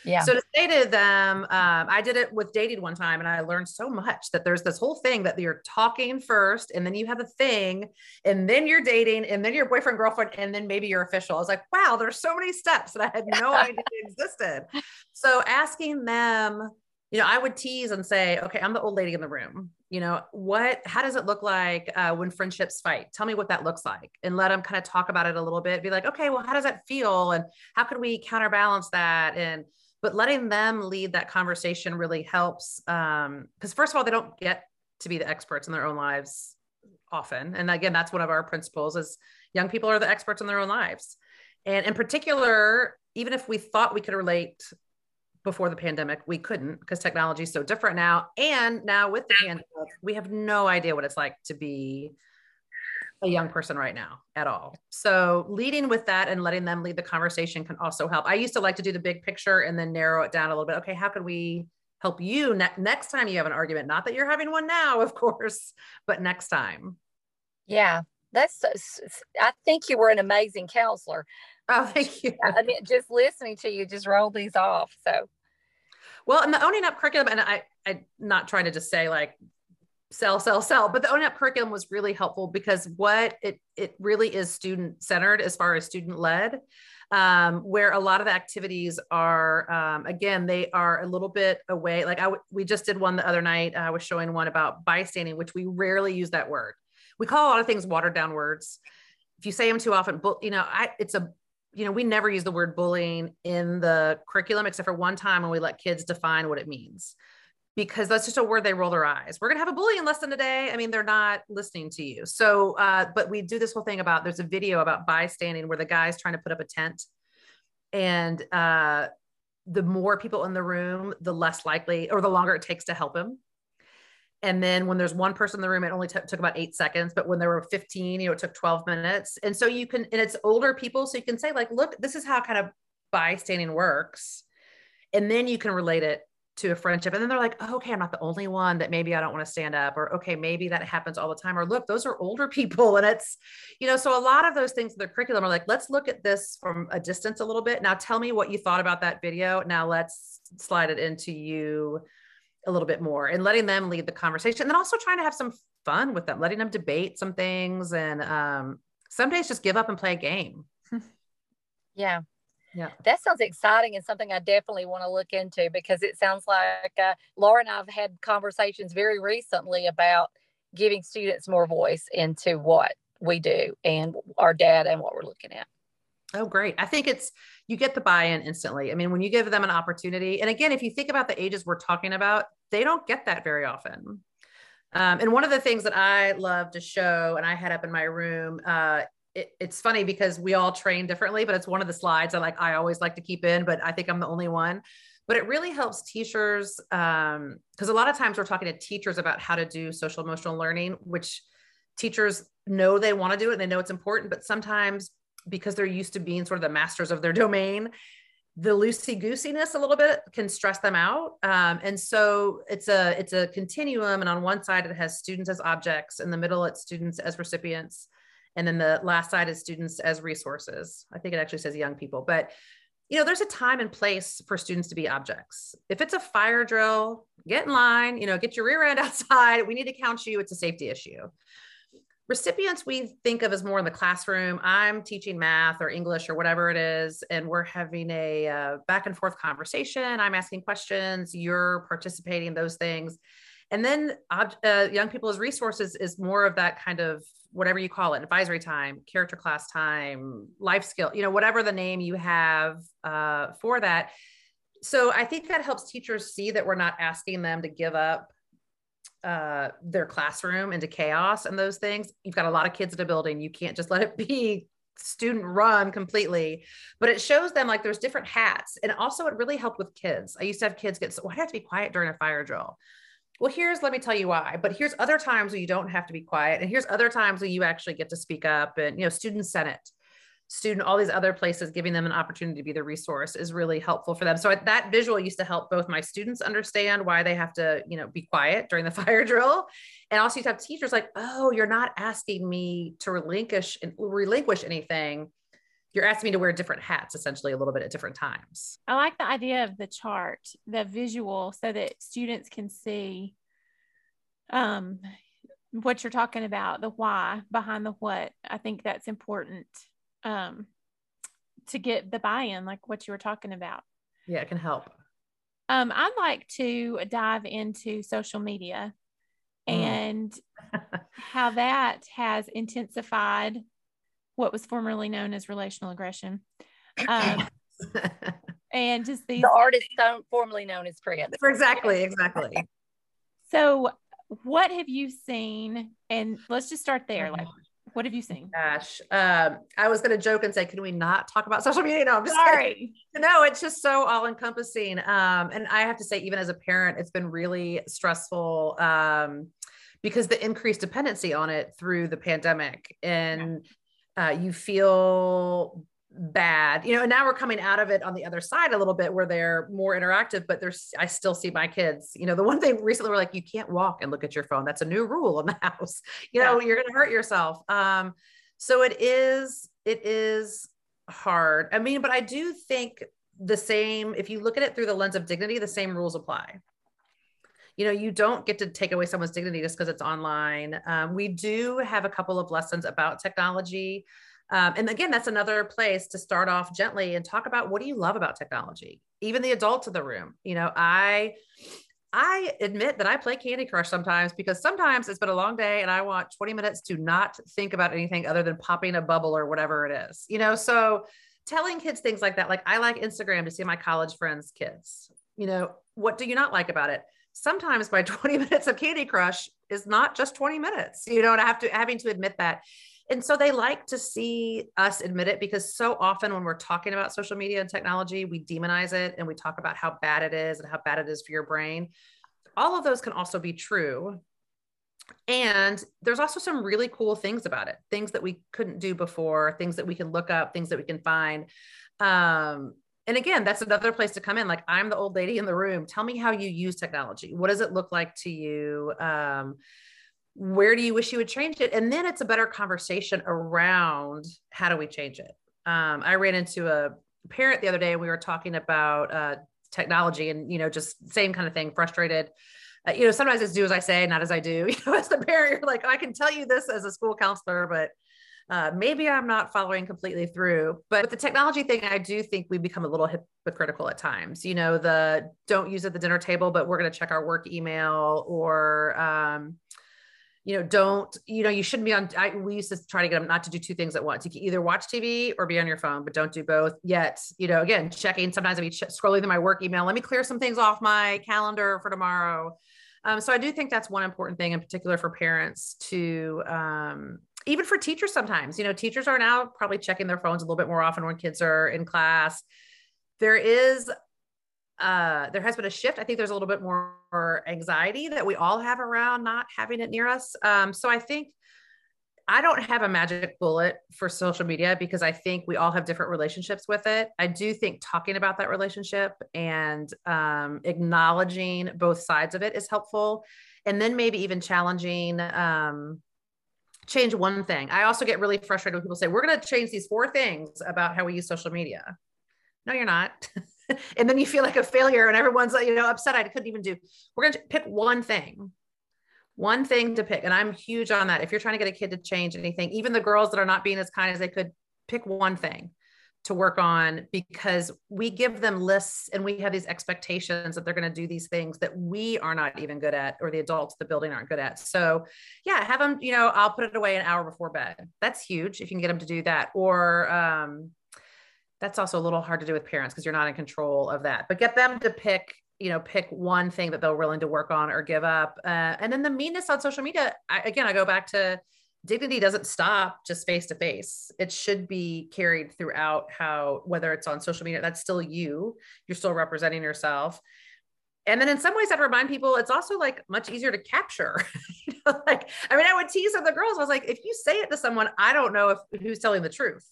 Speaker 4: Yeah. So to say to them um, i did it with dating one time and i learned so much that there's this whole thing that you're talking first and then you have a thing and then you're dating and then your boyfriend girlfriend and then maybe you're official. I was like wow there's so many steps that i had no idea existed. So asking them you know, I would tease and say, okay, I'm the old lady in the room. You know, what, how does it look like uh, when friendships fight? Tell me what that looks like and let them kind of talk about it a little bit. Be like, okay, well, how does that feel? And how can we counterbalance that? And, but letting them lead that conversation really helps. Um, cause first of all, they don't get to be the experts in their own lives often. And again, that's one of our principles is young people are the experts in their own lives. And in particular, even if we thought we could relate before the pandemic we couldn't because technology is so different now and now with the pandemic we have no idea what it's like to be a young person right now at all. So leading with that and letting them lead the conversation can also help. I used to like to do the big picture and then narrow it down a little bit. Okay how can we help you ne- next time you have an argument? Not that you're having one now of course but next time.
Speaker 2: Yeah that's i think you were an amazing counselor
Speaker 4: Oh, thank you.
Speaker 2: I mean, just listening to you just roll these off. So,
Speaker 4: well, and the owning up curriculum, and I, I'm not trying to just say like sell, sell, sell. But the own up curriculum was really helpful because what it it really is student centered as far as student led. Um, where a lot of the activities are, um, again, they are a little bit away. Like I, w- we just did one the other night. I was showing one about bystanding, which we rarely use that word. We call a lot of things watered down words. If you say them too often, you know, I, it's a, you know, we never use the word bullying in the curriculum except for one time when we let kids define what it means because that's just a word they roll their eyes. We're going to have a bullying lesson today. I mean, they're not listening to you. So, uh, but we do this whole thing about there's a video about bystanding where the guy's trying to put up a tent. And uh, the more people in the room, the less likely or the longer it takes to help him. And then when there's one person in the room, it only t- took about eight seconds. But when there were 15, you know, it took 12 minutes. And so you can, and it's older people. So you can say, like, look, this is how kind of bystanding works. And then you can relate it to a friendship and then they're like oh, okay i'm not the only one that maybe i don't want to stand up or okay maybe that happens all the time or look those are older people and it's you know so a lot of those things in the curriculum are like let's look at this from a distance a little bit now tell me what you thought about that video now let's slide it into you a little bit more and letting them lead the conversation and then also trying to have some fun with them letting them debate some things and um, some days just give up and play a game
Speaker 5: yeah
Speaker 4: yeah.
Speaker 5: That sounds exciting and something I definitely want to look into because it sounds like uh, Laura and I've had conversations very recently about giving students more voice into what we do and our data and what we're looking at.
Speaker 4: Oh, great. I think it's, you get the buy in instantly. I mean, when you give them an opportunity, and again, if you think about the ages we're talking about, they don't get that very often. Um, and one of the things that I love to show, and I had up in my room, uh, it, it's funny because we all train differently, but it's one of the slides I like, I always like to keep in, but I think I'm the only one. But it really helps teachers because um, a lot of times we're talking to teachers about how to do social emotional learning, which teachers know they want to do it and they know it's important, but sometimes because they're used to being sort of the masters of their domain, the loosey goosiness a little bit can stress them out. Um, and so it's a it's a continuum. And on one side, it has students as objects. In the middle, it's students as recipients. And then the last side is students as resources. I think it actually says young people, but you know, there's a time and place for students to be objects. If it's a fire drill, get in line, you know, get your rear end outside. We need to count you. It's a safety issue. Recipients we think of as more in the classroom. I'm teaching math or English or whatever it is, and we're having a uh, back and forth conversation. I'm asking questions, you're participating, those things. And then uh, young people as resources is more of that kind of whatever you call it advisory time character class time life skill you know whatever the name you have uh, for that so i think that helps teachers see that we're not asking them to give up uh, their classroom into chaos and those things you've got a lot of kids in a building. You can't just let it be student run completely. But it shows them like there's different hats. And also it really helped with kids. I used to have kids get so why I have to be quiet during a fire drill? Well here's let me tell you why. But here's other times where you don't have to be quiet and here's other times where you actually get to speak up and you know student senate student all these other places giving them an opportunity to be the resource is really helpful for them so that visual used to help both my students understand why they have to you know be quiet during the fire drill and also you have teachers like oh you're not asking me to relinquish and relinquish anything you're asking me to wear different hats essentially a little bit at different times.
Speaker 3: I like the idea of the chart, the visual, so that students can see um, what you're talking about, the why behind the what. I think that's important um, to get the buy in, like what you were talking about.
Speaker 4: Yeah, it can help.
Speaker 3: Um, I'd like to dive into social media mm. and how that has intensified what was formerly known as relational aggression. Um, and just these
Speaker 5: the artist formerly known as Fred.
Speaker 4: Exactly, exactly.
Speaker 3: So, what have you seen? And let's just start there. Like, what have you seen?
Speaker 4: Gosh, um, I was going to joke and say, can we not talk about social media? No, I'm just
Speaker 3: sorry.
Speaker 4: Kidding. No, it's just so all encompassing. Um, and I have to say, even as a parent, it's been really stressful um, because the increased dependency on it through the pandemic and uh, you feel bad you know and now we're coming out of it on the other side a little bit where they're more interactive but there's i still see my kids you know the one thing recently we're like you can't walk and look at your phone. That's a new rule in the house. You know yeah. you're going to hurt yourself. Um so it is it is hard. I mean but i do think the same if you look at it through the lens of dignity the same rules apply. You know you don't get to take away someone's dignity just because it's online. Um, we do have a couple of lessons about technology um, and again that's another place to start off gently and talk about what do you love about technology even the adults in the room you know i I admit that I play Candy Crush sometimes because sometimes it's been a long day and I want 20 minutes to not think about anything other than popping a bubble or whatever it is, you know? So telling kids things like that, like I like Instagram to see my college friends' kids, you know, what do you not like about it? Sometimes my 20 minutes of Candy Crush is not just 20 minutes, you know, and I have to having to admit that. And so they like to see us admit it because so often when we're talking about social media and technology, we demonize it and we talk about how bad it is and how bad it is for your brain. All of those can also be true. And there's also some really cool things about it, things that we couldn't do before, things that we can look up, things that we can find. Um, and again, that's another place to come in. Like, I'm the old lady in the room. Tell me how you use technology. What does it look like to you? Um, where do you wish you would change it? And then it's a better conversation around how do we change it? Um, i ran into a parent the other day and we were talking about uh, technology and you know just same kind of thing frustrated. Uh, you know sometimes it's do as i say not as i do. You know as the parent you're like i can tell you this as a school counselor but uh, maybe i'm not following completely through. But with the technology thing i do think we become a little hypocritical at times. You know the don't use at the dinner table but we're going to check our work email or um, you know, don't, you know, you shouldn't be on. I, we used to try to get them not to do two things at once. You can either watch TV or be on your phone, but don't do both yet. You know, again, checking, sometimes I'll be ch- scrolling through my work email. Let me clear some things off my calendar for tomorrow. Um, so I do think that's one important thing in particular for parents to, um, even for teachers sometimes, you know, teachers are now probably checking their phones a little bit more often when kids are in class. There is uh, there has been a shift. I think there's a little bit more anxiety that we all have around not having it near us. Um, so I think I don't have a magic bullet for social media because I think we all have different relationships with it. I do think talking about that relationship and um, acknowledging both sides of it is helpful. And then maybe even challenging, um, change one thing. I also get really frustrated when people say, we're going to change these four things about how we use social media. No, you're not. and then you feel like a failure and everyone's you know, upset. I couldn't even do. We're going to pick one thing, one thing to pick. And I'm huge on that. If you're trying to get a kid to change anything, even the girls that are not being as kind as they could, pick one thing to work on because we give them lists and we have these expectations that they're going to do these things that we are not even good at or the adults the building aren't good at so yeah have them you know i'll put it away an hour before bed that's huge if you can get them to do that or um, that's also a little hard to do with parents because you're not in control of that but get them to pick you know pick one thing that they're willing to work on or give up uh, and then the meanness on social media I, again i go back to dignity doesn't stop just face to face. It should be carried throughout how whether it's on social media that's still you you're still representing yourself. And then in some ways i'd remind people it's also like much easier to capture you know, like i mean i would tease other girls. I was like if you say it to someone i don't know if who's telling the truth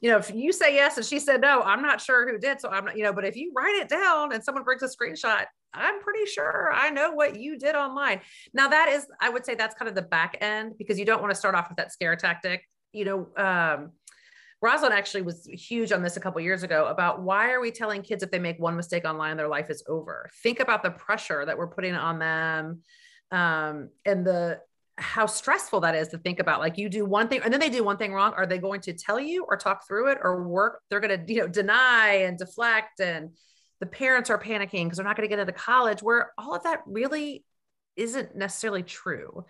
Speaker 4: you know, if you say yes and she said no, I'm not sure who did. So I'm not, you know, but if you write it down and someone brings a screenshot, I'm pretty sure I know what you did online. Now, that is, I would say that's kind of the back end because you don't want to start off with that scare tactic. You know, um, Rosalind actually was huge on this a couple years ago about why are we telling kids if they make one mistake online, their life is over. Think about the pressure that we're putting on them um, and the how stressful that is to think about like you do one thing and then they do one thing wrong are they going to tell you or talk through it or work they're going to you know deny and deflect and the parents are panicking because they're not going to get into college where all of that really isn't necessarily true.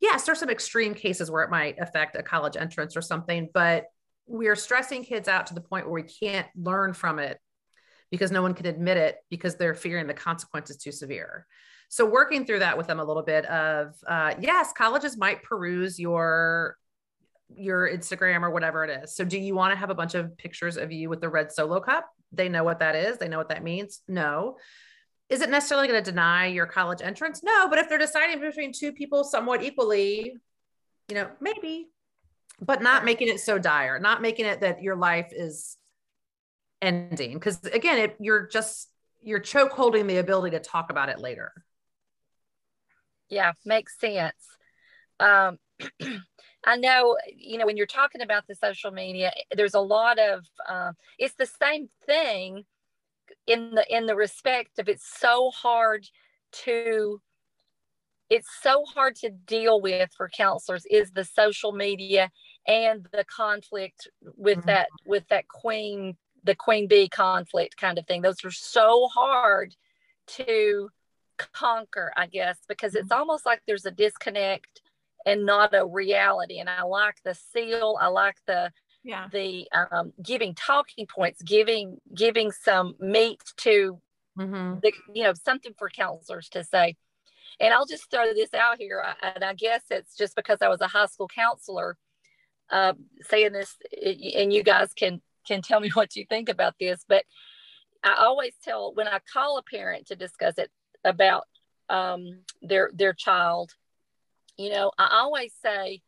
Speaker 4: Yes there's some extreme cases where it might affect a college entrance or something but we're stressing kids out to the point where we can't learn from it because no one can admit it because they're fearing the consequences too severe so working through that with them a little bit of uh, yes colleges might peruse your your instagram or whatever it is. So do you want to have a bunch of pictures of you with the red solo cup? They know what that is. They know what that means. No. Is it necessarily going to deny your college entrance? No but if they're deciding between two people somewhat equally you know maybe. But not making it so dire not making it that your life is ending. Because again it, you're just you're choke holding the ability to talk about it later
Speaker 5: yeah, makes sense. Um, I know, you know, when you're talking about the social media, there's a lot of, um, it's the same thing in the in the respect of it's so hard
Speaker 2: to it's so hard to deal with for counselors is the social media and the conflict with mm-hmm. that with that queen the queen bee conflict kind of thing those are so hard to conquer i guess because it's mm-hmm. almost like there's a disconnect and not a reality and i like the seal i like the yeah the um, giving talking points giving giving some meat to mm-hmm. the you know something for counselors to say and I'll just throw this out here, and I guess it's just because I was a high school counselor uh, saying this, and you guys can can tell me what you think about this. But I always tell when I call a parent to discuss it about um, their their child, you know, I always say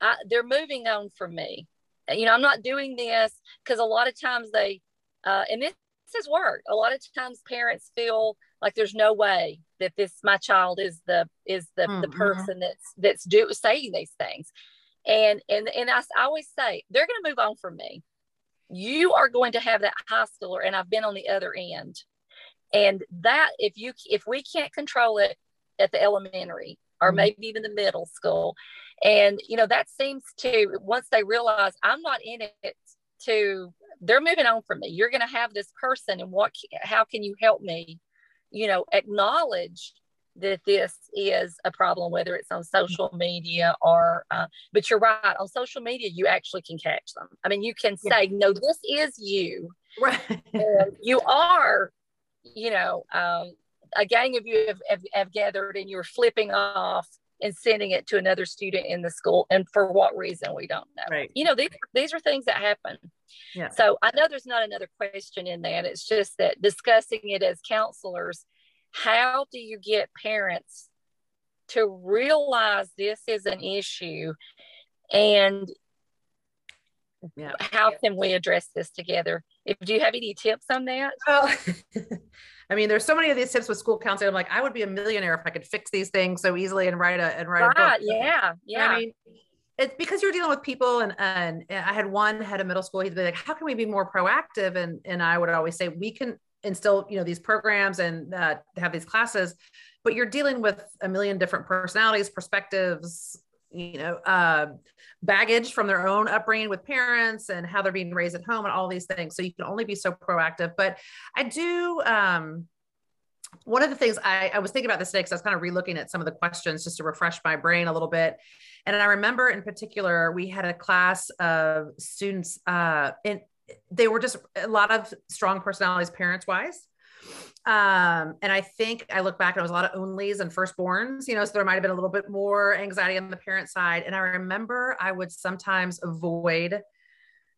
Speaker 2: I, they're moving on from me. You know, I'm not doing this because a lot of times they, uh, and this, this is work. A lot of times parents feel like there's no way that this my child is the is the mm-hmm. the person that's that's do saying these things and and and I, I always say they're going to move on from me you are going to have that high schooler and i've been on the other end and that if you if we can't control it at the elementary or mm-hmm. maybe even the middle school and you know that seems to once they realize i'm not in it to they're moving on from me you're going to have this person and what how can you help me you know, acknowledge that this is a problem, whether it's on social media or, uh, but you're right, on social media, you actually can catch them. I mean, you can say, no, this is you. Right. you are, you know, um, a gang of you have, have, have gathered and you're flipping off and sending it to another student in the school. And for what reason? We don't know. Right. You know these, these are things that happen. Yeah. So i know there's not another question in that. It's just that discussing it as counselors how do you get parents to realize this is an issue? And yeah. how can we address this together if do you have any tips on that
Speaker 4: well I mean, there's so many of these tips with school counseling. I'm like, I would be a millionaire if I could fix these things so easily and write a and write right, a book.
Speaker 2: Yeah, yeah.
Speaker 4: I mean, it's because you're dealing with people and and I had one head of middle school. He'd be like, "How can we be more proactive?" And and I would always say, "We can instill you know these programs and uh, have these classes, but you're dealing with a million different personalities, perspectives, you know uh, baggage from their own upbringing with parents and how they're being raised at home and all these things so you can only be so proactive but i do um, one of the things I, I was thinking about this today because I was kind of relooking at some of the questions just to refresh my brain a little bit. And I remember in particular, we had a class of students, uh, and they were just a lot of strong personalities, parents wise. Um, and I think I look back and it was a lot of onlys and firstborns, you know, so there might have been a little bit more anxiety on the parent side. And I remember I would sometimes avoid,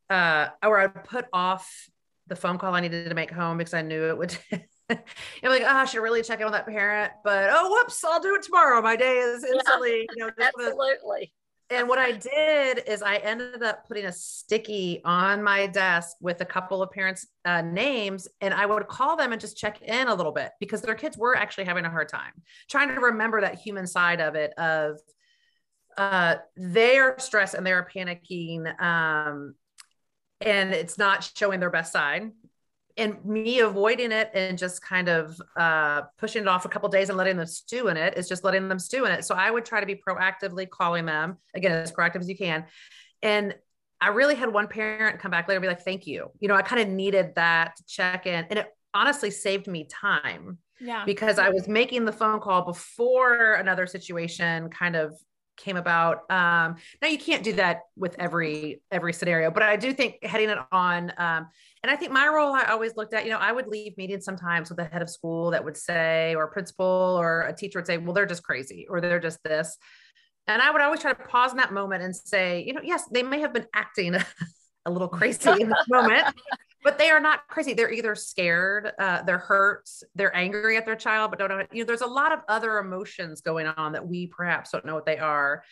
Speaker 4: uh, or I would put off the phone call I needed to make home because I knew it would. I'm like, oh, I should really check in with that parent, but oh, whoops, I'll do it tomorrow. My day is instantly, yeah, you know,
Speaker 2: absolutely
Speaker 4: and what I did is I ended up putting a sticky on my desk with a couple of parents' uh, names, and I would call them and just check in a little bit because their kids were actually having a hard time trying to remember that human side of it of uh, stressed and they're panicking, um, and it's not showing their best side and me avoiding it and just kind of uh, pushing it off a couple days and letting them stew in it is just letting them stew in it. So I would try to be proactively calling them again as proactive as you can. And I really had one parent come back later and be like, "Thank you." You know, I kind of needed that check in, and it honestly saved me time. Yeah. Because I was making the phone call before another situation kind of came about. Um, now you can't do that with every every scenario, but I do think heading it on. Um, and I think my role, I always looked at, you know, I would leave meetings sometimes with a head of school that would say, or a principal or a teacher would say, well, they're just crazy or they're just this. And I would always try to pause in that moment and say, you know, yes, they may have been acting a little crazy in this moment, but they are not crazy. They're either scared, uh, they're hurt, they're angry at their child, but don't know. You know, there's a lot of other emotions going on that we perhaps don't know what they are.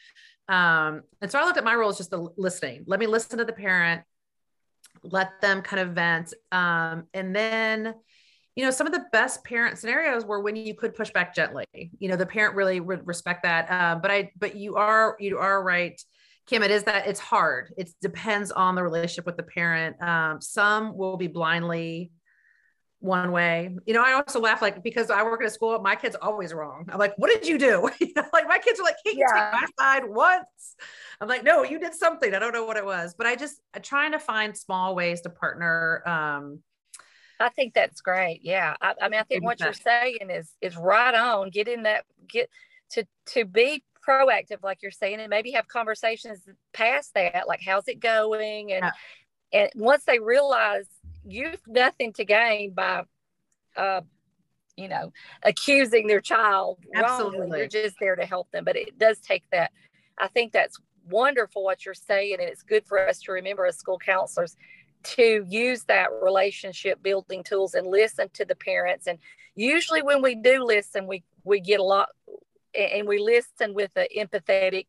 Speaker 4: Um, and so I looked at my role as just the listening. Let me listen to the parent, let them kind of vent, um, and then. You know, some of the best parent scenarios were when you could push back gently. You know, the parent really would respect that. Uh, but I, but you are, you are right Kim, it is that it's hard. It depends on the relationship with the parent. Um, some will be blindly one way. You know, I also laugh like because I work at a school, my kid's always wrong. I'm like, what did you do? you know, like my kids are like, can't you yeah. take my side once? I'm like, no, you did something. I don't know what it was, but I just I'm trying to find small ways to partner. Um,
Speaker 2: I think that's great. Yeah. I, I mean, I think what you're saying is is right on. Get in that get to to be proactive, like you're saying, and maybe have conversations past that, like how's it going? And yeah. and once they realize you've nothing to gain by uh you know accusing their child Absolutely. wrongly. You're just there to help them. But it does take that. I think that's wonderful what you're saying, and it's good for us to remember as school counselors to use that relationship building tools and listen to the parents and usually when we do listen we we get a lot and we listen with an empathetic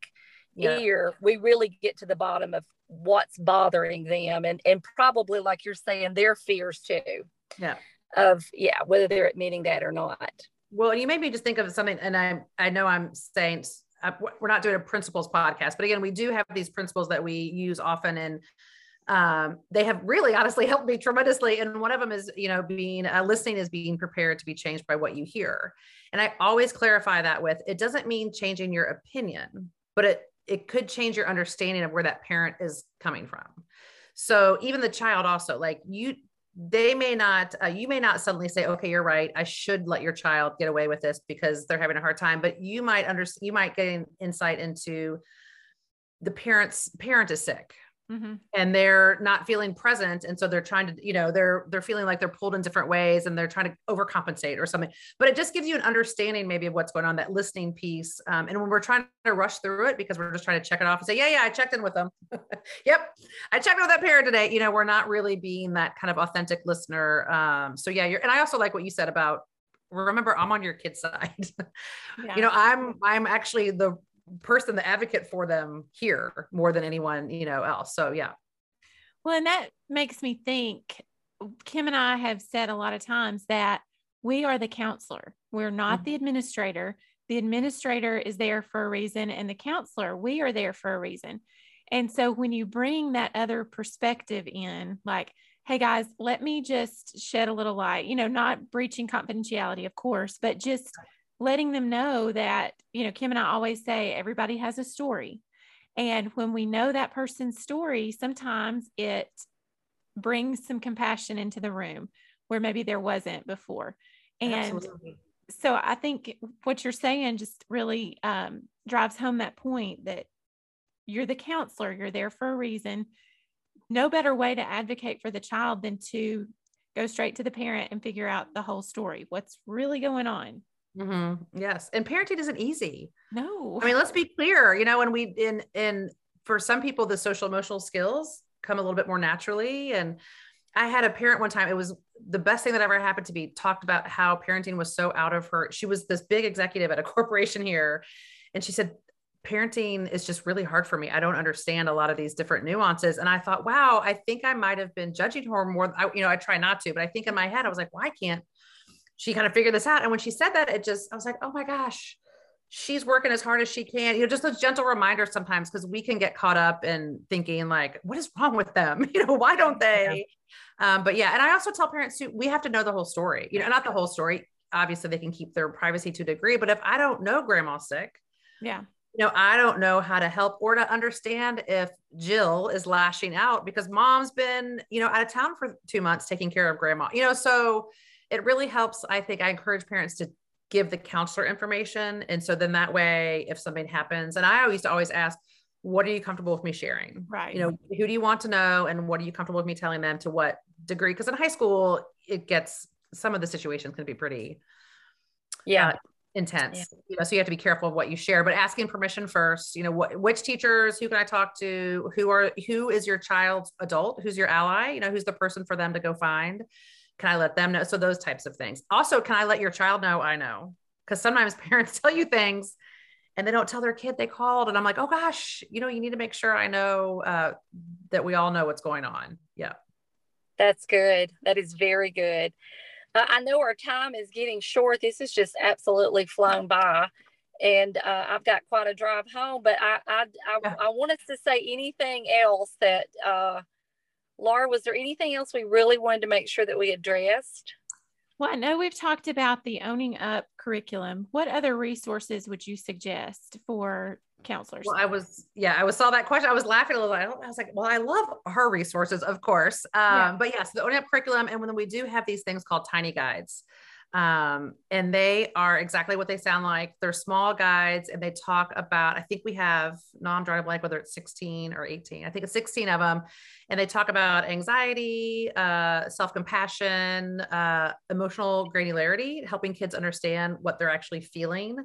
Speaker 2: yeah. ear we really get to the bottom of what's bothering them and and probably like you're saying their fears too.
Speaker 4: Yeah.
Speaker 2: Of yeah whether they're admitting that or not.
Speaker 4: Well you made me just think of something and i i know i'm saying uh, we're not doing a principles podcast but again we do have these principles that we use often in um, they have really honestly helped me tremendously. And one of them is, you know, being uh, listening is being prepared to be changed by what you hear. And I always clarify that with it doesn't mean changing your opinion, but it it could change your understanding of where that parent is coming from. So even the child also like you they may not uh, you may not suddenly say okay you're right i should let your child get away with this because they're having a hard time but you might understand you might gain insight into the parents parent is sick Mm-hmm. and they're not feeling present and so they're trying to you know they're they're feeling like they're pulled in different ways and they're trying to overcompensate or something but it just gives you an understanding maybe of what's going on that listening piece um, and when we're trying to rush through it because we're just trying to check it off and say yeah yeah i checked in with them yep i checked with that parent today you know we're not really being that kind of authentic listener um, so yeah you're and i also like what you said about remember i'm on your kid's side yeah. you know i'm i'm actually the person, the advocate for them here more than anyone, you know, else. So yeah.
Speaker 3: Well, and that makes me think Kim and I have said a lot of times that we are the counselor. We're not mm-hmm. the administrator. The administrator is there for a reason, and the counselor, we are there for a reason. And so when you bring that other perspective in, like, hey guys, let me just shed a little light, you know, not breaching confidentiality, of course, but just letting them know that, you know, Kim and I always say everybody has a story. And when we know that person's story, sometimes it brings some compassion into the room where maybe there wasn't before. And Absolutely. so I think what you're saying just really um, drives home that point that you're the counselor, you're there for a reason. No better way to advocate for the child than to go straight to the parent and figure out the whole story. What's really going on?
Speaker 4: Mm-hmm. Yes, and parenting isn't easy.
Speaker 3: No,
Speaker 4: I mean let's be clear. You know, when we in in for some people the social emotional skills come a little bit more naturally. And I had a parent one time. It was the best thing that ever happened to be talked about how parenting was so out of her. She was this big executive at a corporation here, and she said parenting is just really hard for me. I don't understand a lot of these different nuances. And I thought, wow, I think I might have been judging her more. I, you know, I try not to, but I think in my head, I was like, why can't she kind of figured this out. And when she said that, it just, I was like, oh my gosh, she's working as hard as she can. You know, just those gentle reminders sometimes because we can get caught up in thinking like, what is wrong with them? You know, why don't they? Yeah. Um, but yeah, and I also tell parents too, we have to know the whole story. You know, not the whole story. Obviously, they can keep their privacy to a degree, but if I don't know grandma's sick,
Speaker 3: yeah,
Speaker 4: you know, I don't know how to help or to understand if Jill is lashing out because mom's been, you know, out of town for two months taking care of grandma. You know, so it really helps. I think I encourage parents to give the counselor information. And so then that way, if something happens, and I always always ask, what are you comfortable with me sharing?
Speaker 3: Right.
Speaker 4: You know, who do you want to know and what are you comfortable with me telling them to what degree? Because in high school, it gets some of the situations can be pretty
Speaker 2: yeah. Uh,
Speaker 4: intense. Yeah. You know, so you have to be careful of what you share, but asking permission first, you know, what which teachers, who can I talk to? Who are who is your child's adult? Who's your ally? You know, who's the person for them to go find? Can I let them know? So those types of things. Also, can I let your child know I know? Because sometimes parents tell you things and they don't tell their kid they called. And I'm like, oh gosh, you know, you need to make sure I know uh, that we all know what's going on. Yeah.
Speaker 2: That's good. That is very good. Uh, I know our time is getting short. This is just absolutely flown by. And uh, I've got quite a drive home, but I I, I. I want us to say anything else that uh, Laura, was there anything else we really wanted to make sure that we addressed?
Speaker 3: Well, I know we've talked about the owning up curriculum. What other resources would you suggest for counselors?
Speaker 4: Well, I was, yeah, I was saw that question. I was laughing a little. I was like, well, I love her resources, of course. Um, yeah. But yes, the owning up curriculum, and when we do have these things called tiny guides, um, and they are exactly what they sound like. They're small guides, and they talk about. I think we have. No, I'm drawing a blank whether it's 16 or 18. I think it's 16 of them, and they talk about anxiety, uh, self compassion, uh, emotional granularity, helping kids understand what they're actually feeling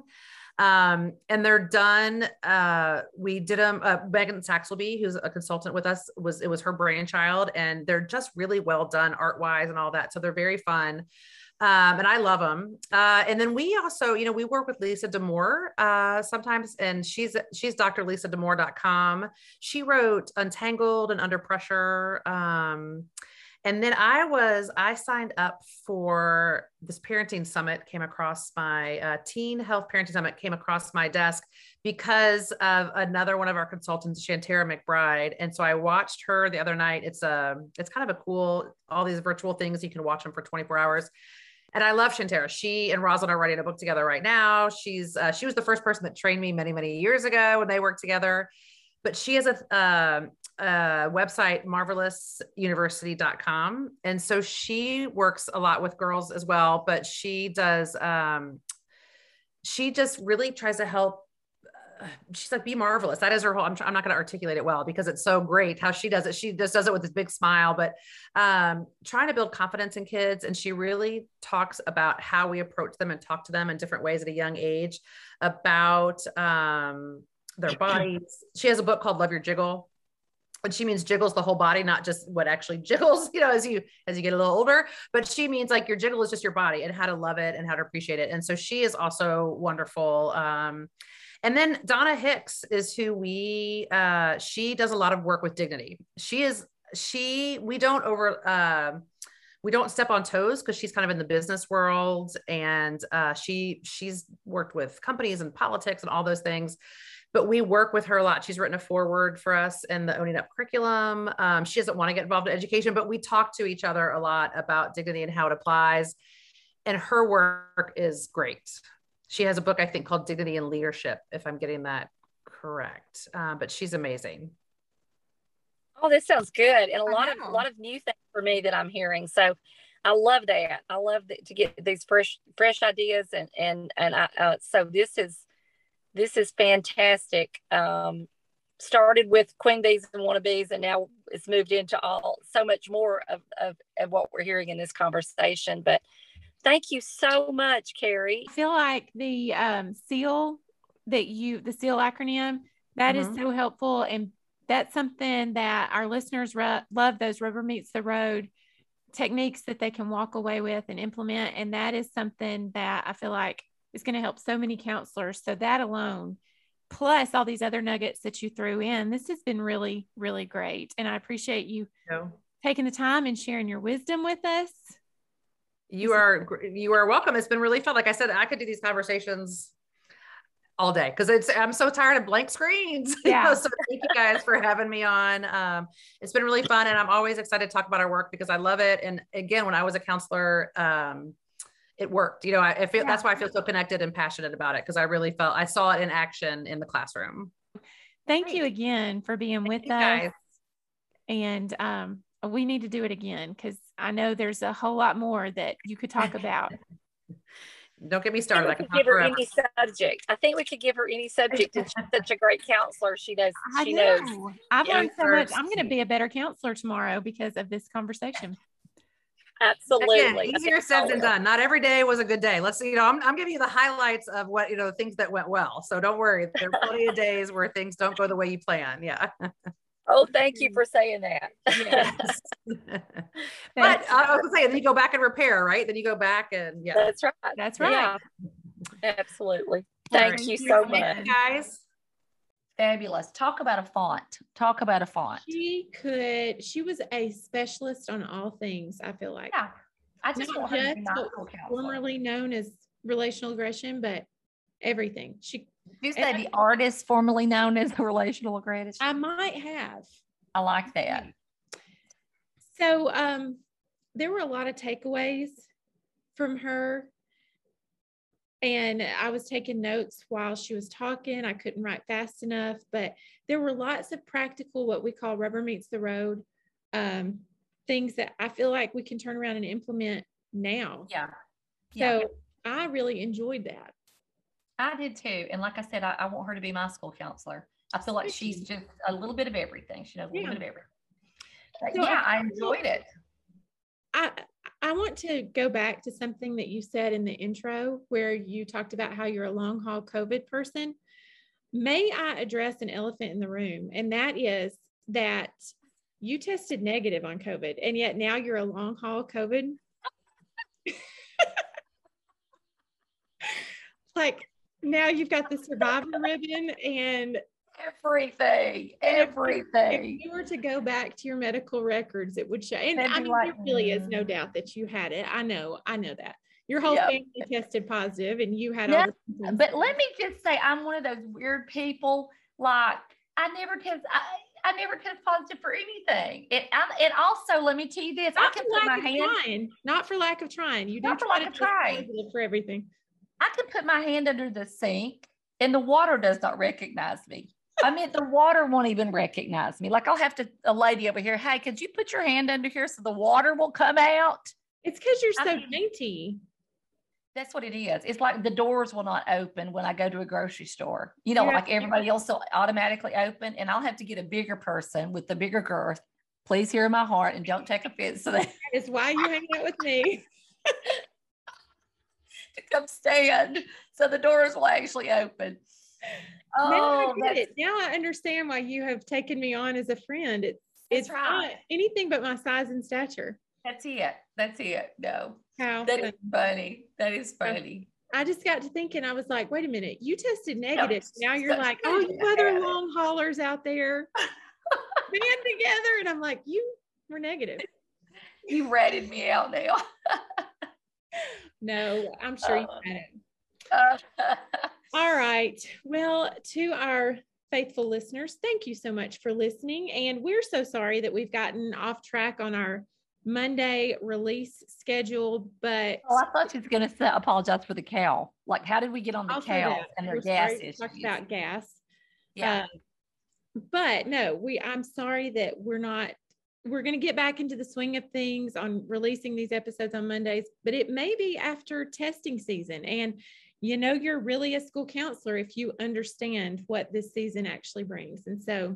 Speaker 4: um, and they're done. Uh, we did them. Uh, Megan Saxelby, who's a consultant with us, was it was her brainchild, and they're just really well done art wise and all that. So they're very fun. Um, and I love them. Uh, and then we also, you know, we work with Lisa Damour uh, sometimes, and she's she's drlisadamour.com. She wrote Untangled and Under Pressure. Um, and then I was, I signed up for this parenting summit, came across my uh, teen health parenting summit, came across my desk because of another one of our consultants, Shanterra McBride. And so I watched her the other night. It's a, um, it's kind of a cool, all these virtual things. You can watch them for 24 hours. And I love Shanterra. She and Rosalind are writing a book together right now. She's, uh, she was the first person that trained me many, many years ago when they worked together but she has a, um, uh, website, marvelousuniversity.com. And so she works a lot with girls as well, but she does, um, she just really tries to help. She's like, be marvelous. That is her whole, I'm, I'm not going to articulate it well because it's so great how she does it. She just does it with this big smile, but um, trying to build confidence in kids. And she really talks about how we approach them and talk to them in different ways at a young age about, um, their bodies. She has a book called Love Your Jiggle and she means jiggles the whole body not just what actually jiggles you know as you as you get a little older but she means like your jiggle is just your body and how to love it and how to appreciate it and so she is also wonderful um, and then donna hicks is who we uh, she does a lot of work with dignity she is she we don't over uh, we don't step on toes because she's kind of in the business world and uh, she she's worked with companies and politics and all those things but we work with her a lot. She's written a foreword for us in the Owning Up curriculum. Um, she doesn't want to get involved in education, but we talk to each other a lot about dignity and how it applies. And her work is great. She has a book, I think, called Dignity and Leadership, if I'm getting that correct. Um, but she's amazing.
Speaker 5: Oh, this sounds good, and a lot of a lot of new things for me that I'm hearing. So, I love that. I love that, to get these fresh fresh ideas, and and and I, uh, so this is this is fantastic. Um, started with queen bees and wannabes, and now it's moved into all so much more of, of, of what we're hearing in this conversation. But thank you so much, Carrie.
Speaker 3: I feel like the um, SEAL that you, the SEAL acronym, that mm-hmm. is so helpful. And that's something that our listeners re- love those rubber meets the road techniques that they can walk away with and implement. And that is something that I feel like is going to help so many counselors. So that alone, plus all these other nuggets that you threw in, this has been really, really great. And I appreciate you yeah. taking the time and sharing your wisdom with us.
Speaker 4: You are you are welcome. It's been really fun. Like I said, I could do these conversations all day because it's I'm so tired of blank screens.
Speaker 3: Yeah.
Speaker 4: so thank you guys for having me on. Um, it's been really fun, and I'm always excited to talk about our work because I love it. And again, when I was a counselor, um, it worked. You know, I, I feel yeah. that's why I feel so connected and passionate about it because I really felt I saw it in action in the classroom.
Speaker 3: Thank Great. you again for being Thank with us. Guys. And um, we need to do it again because I know there's a whole lot more that you could talk about.
Speaker 4: Don't get me started. I,
Speaker 5: I could give her forever. any subject. I think we could give her any subject. And she's such a great counselor. She knows. She know. knows.
Speaker 3: I've learned so much. I'm going to be a better counselor tomorrow because of this conversation.
Speaker 5: Absolutely.
Speaker 4: Again, easier said than done. Not every day was a good day. Let's see, you know, I'm, I'm giving you the highlights of what, you know, things that went well. So don't worry. There are plenty of days where things don't go the way you plan. Yeah.
Speaker 5: Oh, thank you mm. for saying that.
Speaker 4: Yes. but I was saying, then you go back and repair, right? Then you go back and yeah.
Speaker 5: That's right.
Speaker 3: That's right. Yeah.
Speaker 5: Absolutely. Thank right. you so much.
Speaker 4: Guys
Speaker 2: fabulous. Talk about a font. Talk about a font.
Speaker 3: She could, she was a specialist on all things, I feel like.
Speaker 2: Yeah. I just
Speaker 3: not just formerly known as relational aggression, but everything. She
Speaker 2: you said the artist formerly known as the relational aggression?
Speaker 3: I might have.
Speaker 2: I like that.
Speaker 3: So um there were a lot of takeaways from her. And I was taking notes while she was talking. I couldn't write fast enough, but there were lots of practical, what we call rubber meets the road um, things that I feel like we can turn around and implement now.
Speaker 2: Yeah.
Speaker 3: So. I really enjoyed that.
Speaker 2: I did too. And like I said, I, I want her to be my school counselor. I feel like she's just a little bit of everything. She knows a little yeah. bit of everything. But so yeah, I, I enjoyed it.
Speaker 3: I I want to go back to something that you said in the intro where you talked about how you're a long haul COVID person. May I address an elephant in the room? And that is that you tested negative on COVID and yet now you're a long haul COVID. like now you've got the survivor ribbon and
Speaker 2: everything, everything.
Speaker 3: If you were to go back to your medical records, it would show. And I mean, like, there really is no doubt that you had it. I know, I know that. Your whole yep. family tested positive and you had all
Speaker 2: the But let me just say, I'm one of those weird people. Like, I never test. I, I never test positive for anything. It and also let me tell you this:
Speaker 3: not
Speaker 2: I can
Speaker 3: put my hand trying. not for lack of trying. You
Speaker 2: not for lack of trying
Speaker 3: for everything.
Speaker 2: I can put my hand under the sink and the water does not recognize me. I mean, the water won't even recognize me. Like I'll have to a lady over here. Hey, could you put your hand under here so the water will come out?
Speaker 3: It's because you're so I mean, dainty.
Speaker 2: That's what it is. It's like the doors will not open when I go to a grocery store. You know, yeah. like everybody else will automatically open, and I'll have to get a bigger person with the bigger girth. Please hear my heart and don't take offense to that.
Speaker 3: That is why you hang out with me.
Speaker 2: to come stand so the doors will actually open.
Speaker 3: Oh, now I oh, get it. Now I understand why you have taken me on as a friend. It's it's right. not anything but my size and stature.
Speaker 2: That's it. That's it. No. How that funny. is funny. That is funny.
Speaker 3: I just got to thinking, I was like, wait a minute, you tested negative. No, now you're like, oh, you other long haulers out there band together. And I'm like, you were negative.
Speaker 2: You ratted me out now.
Speaker 3: no, I'm sure you had it. All right. Well, to our faithful listeners, thank you so much for listening. And we're so sorry that we've gotten off track on our Monday release schedule, but
Speaker 2: oh, I thought she was going to apologize for the cow. Like, how did we get on the cow and their gas issues?
Speaker 3: Talked about gas. Yeah. Uh, but no, we. I'm sorry that we're not. We're going to get back into the swing of things on releasing these episodes on Mondays, but it may be after testing season. And you know, you're really a school counselor if you understand what this season actually brings. And so,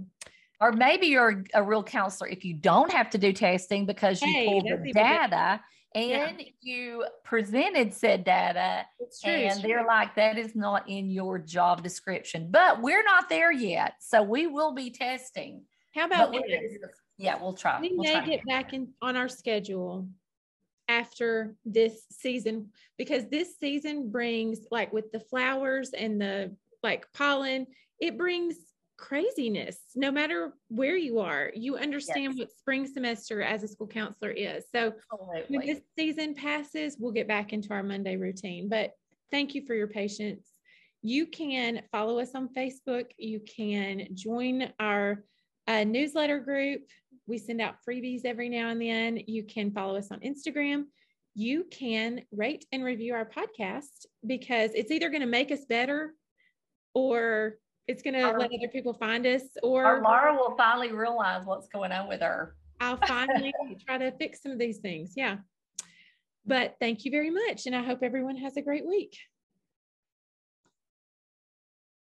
Speaker 2: or maybe you're a real counselor if you don't have to do testing because you hey, pulled the data and yeah. you presented said data true, and they're like that is not in your job description but we're not there yet so we will be testing
Speaker 3: how about?
Speaker 2: Yeah we'll try.
Speaker 3: We
Speaker 2: we'll
Speaker 3: may try. get back in on our schedule after this season because this season brings like with the flowers and the like pollen it brings craziness no matter where you are. You understand yes. what spring semester as a school counselor is. So Absolutely. when this season passes we'll get back into our monday routine. But thank you for your patience. You can follow us on facebook. You can join our uh, newsletter group we send out freebies every now and then you can follow us on instagram you can rate and review our podcast because it's either going to make us better or it's going to let other people find us or,
Speaker 2: or Laura will finally realize what's going on with her.
Speaker 3: I'll finally try to fix some of these things. Yeah. But thank you very much. And I hope everyone has a great week.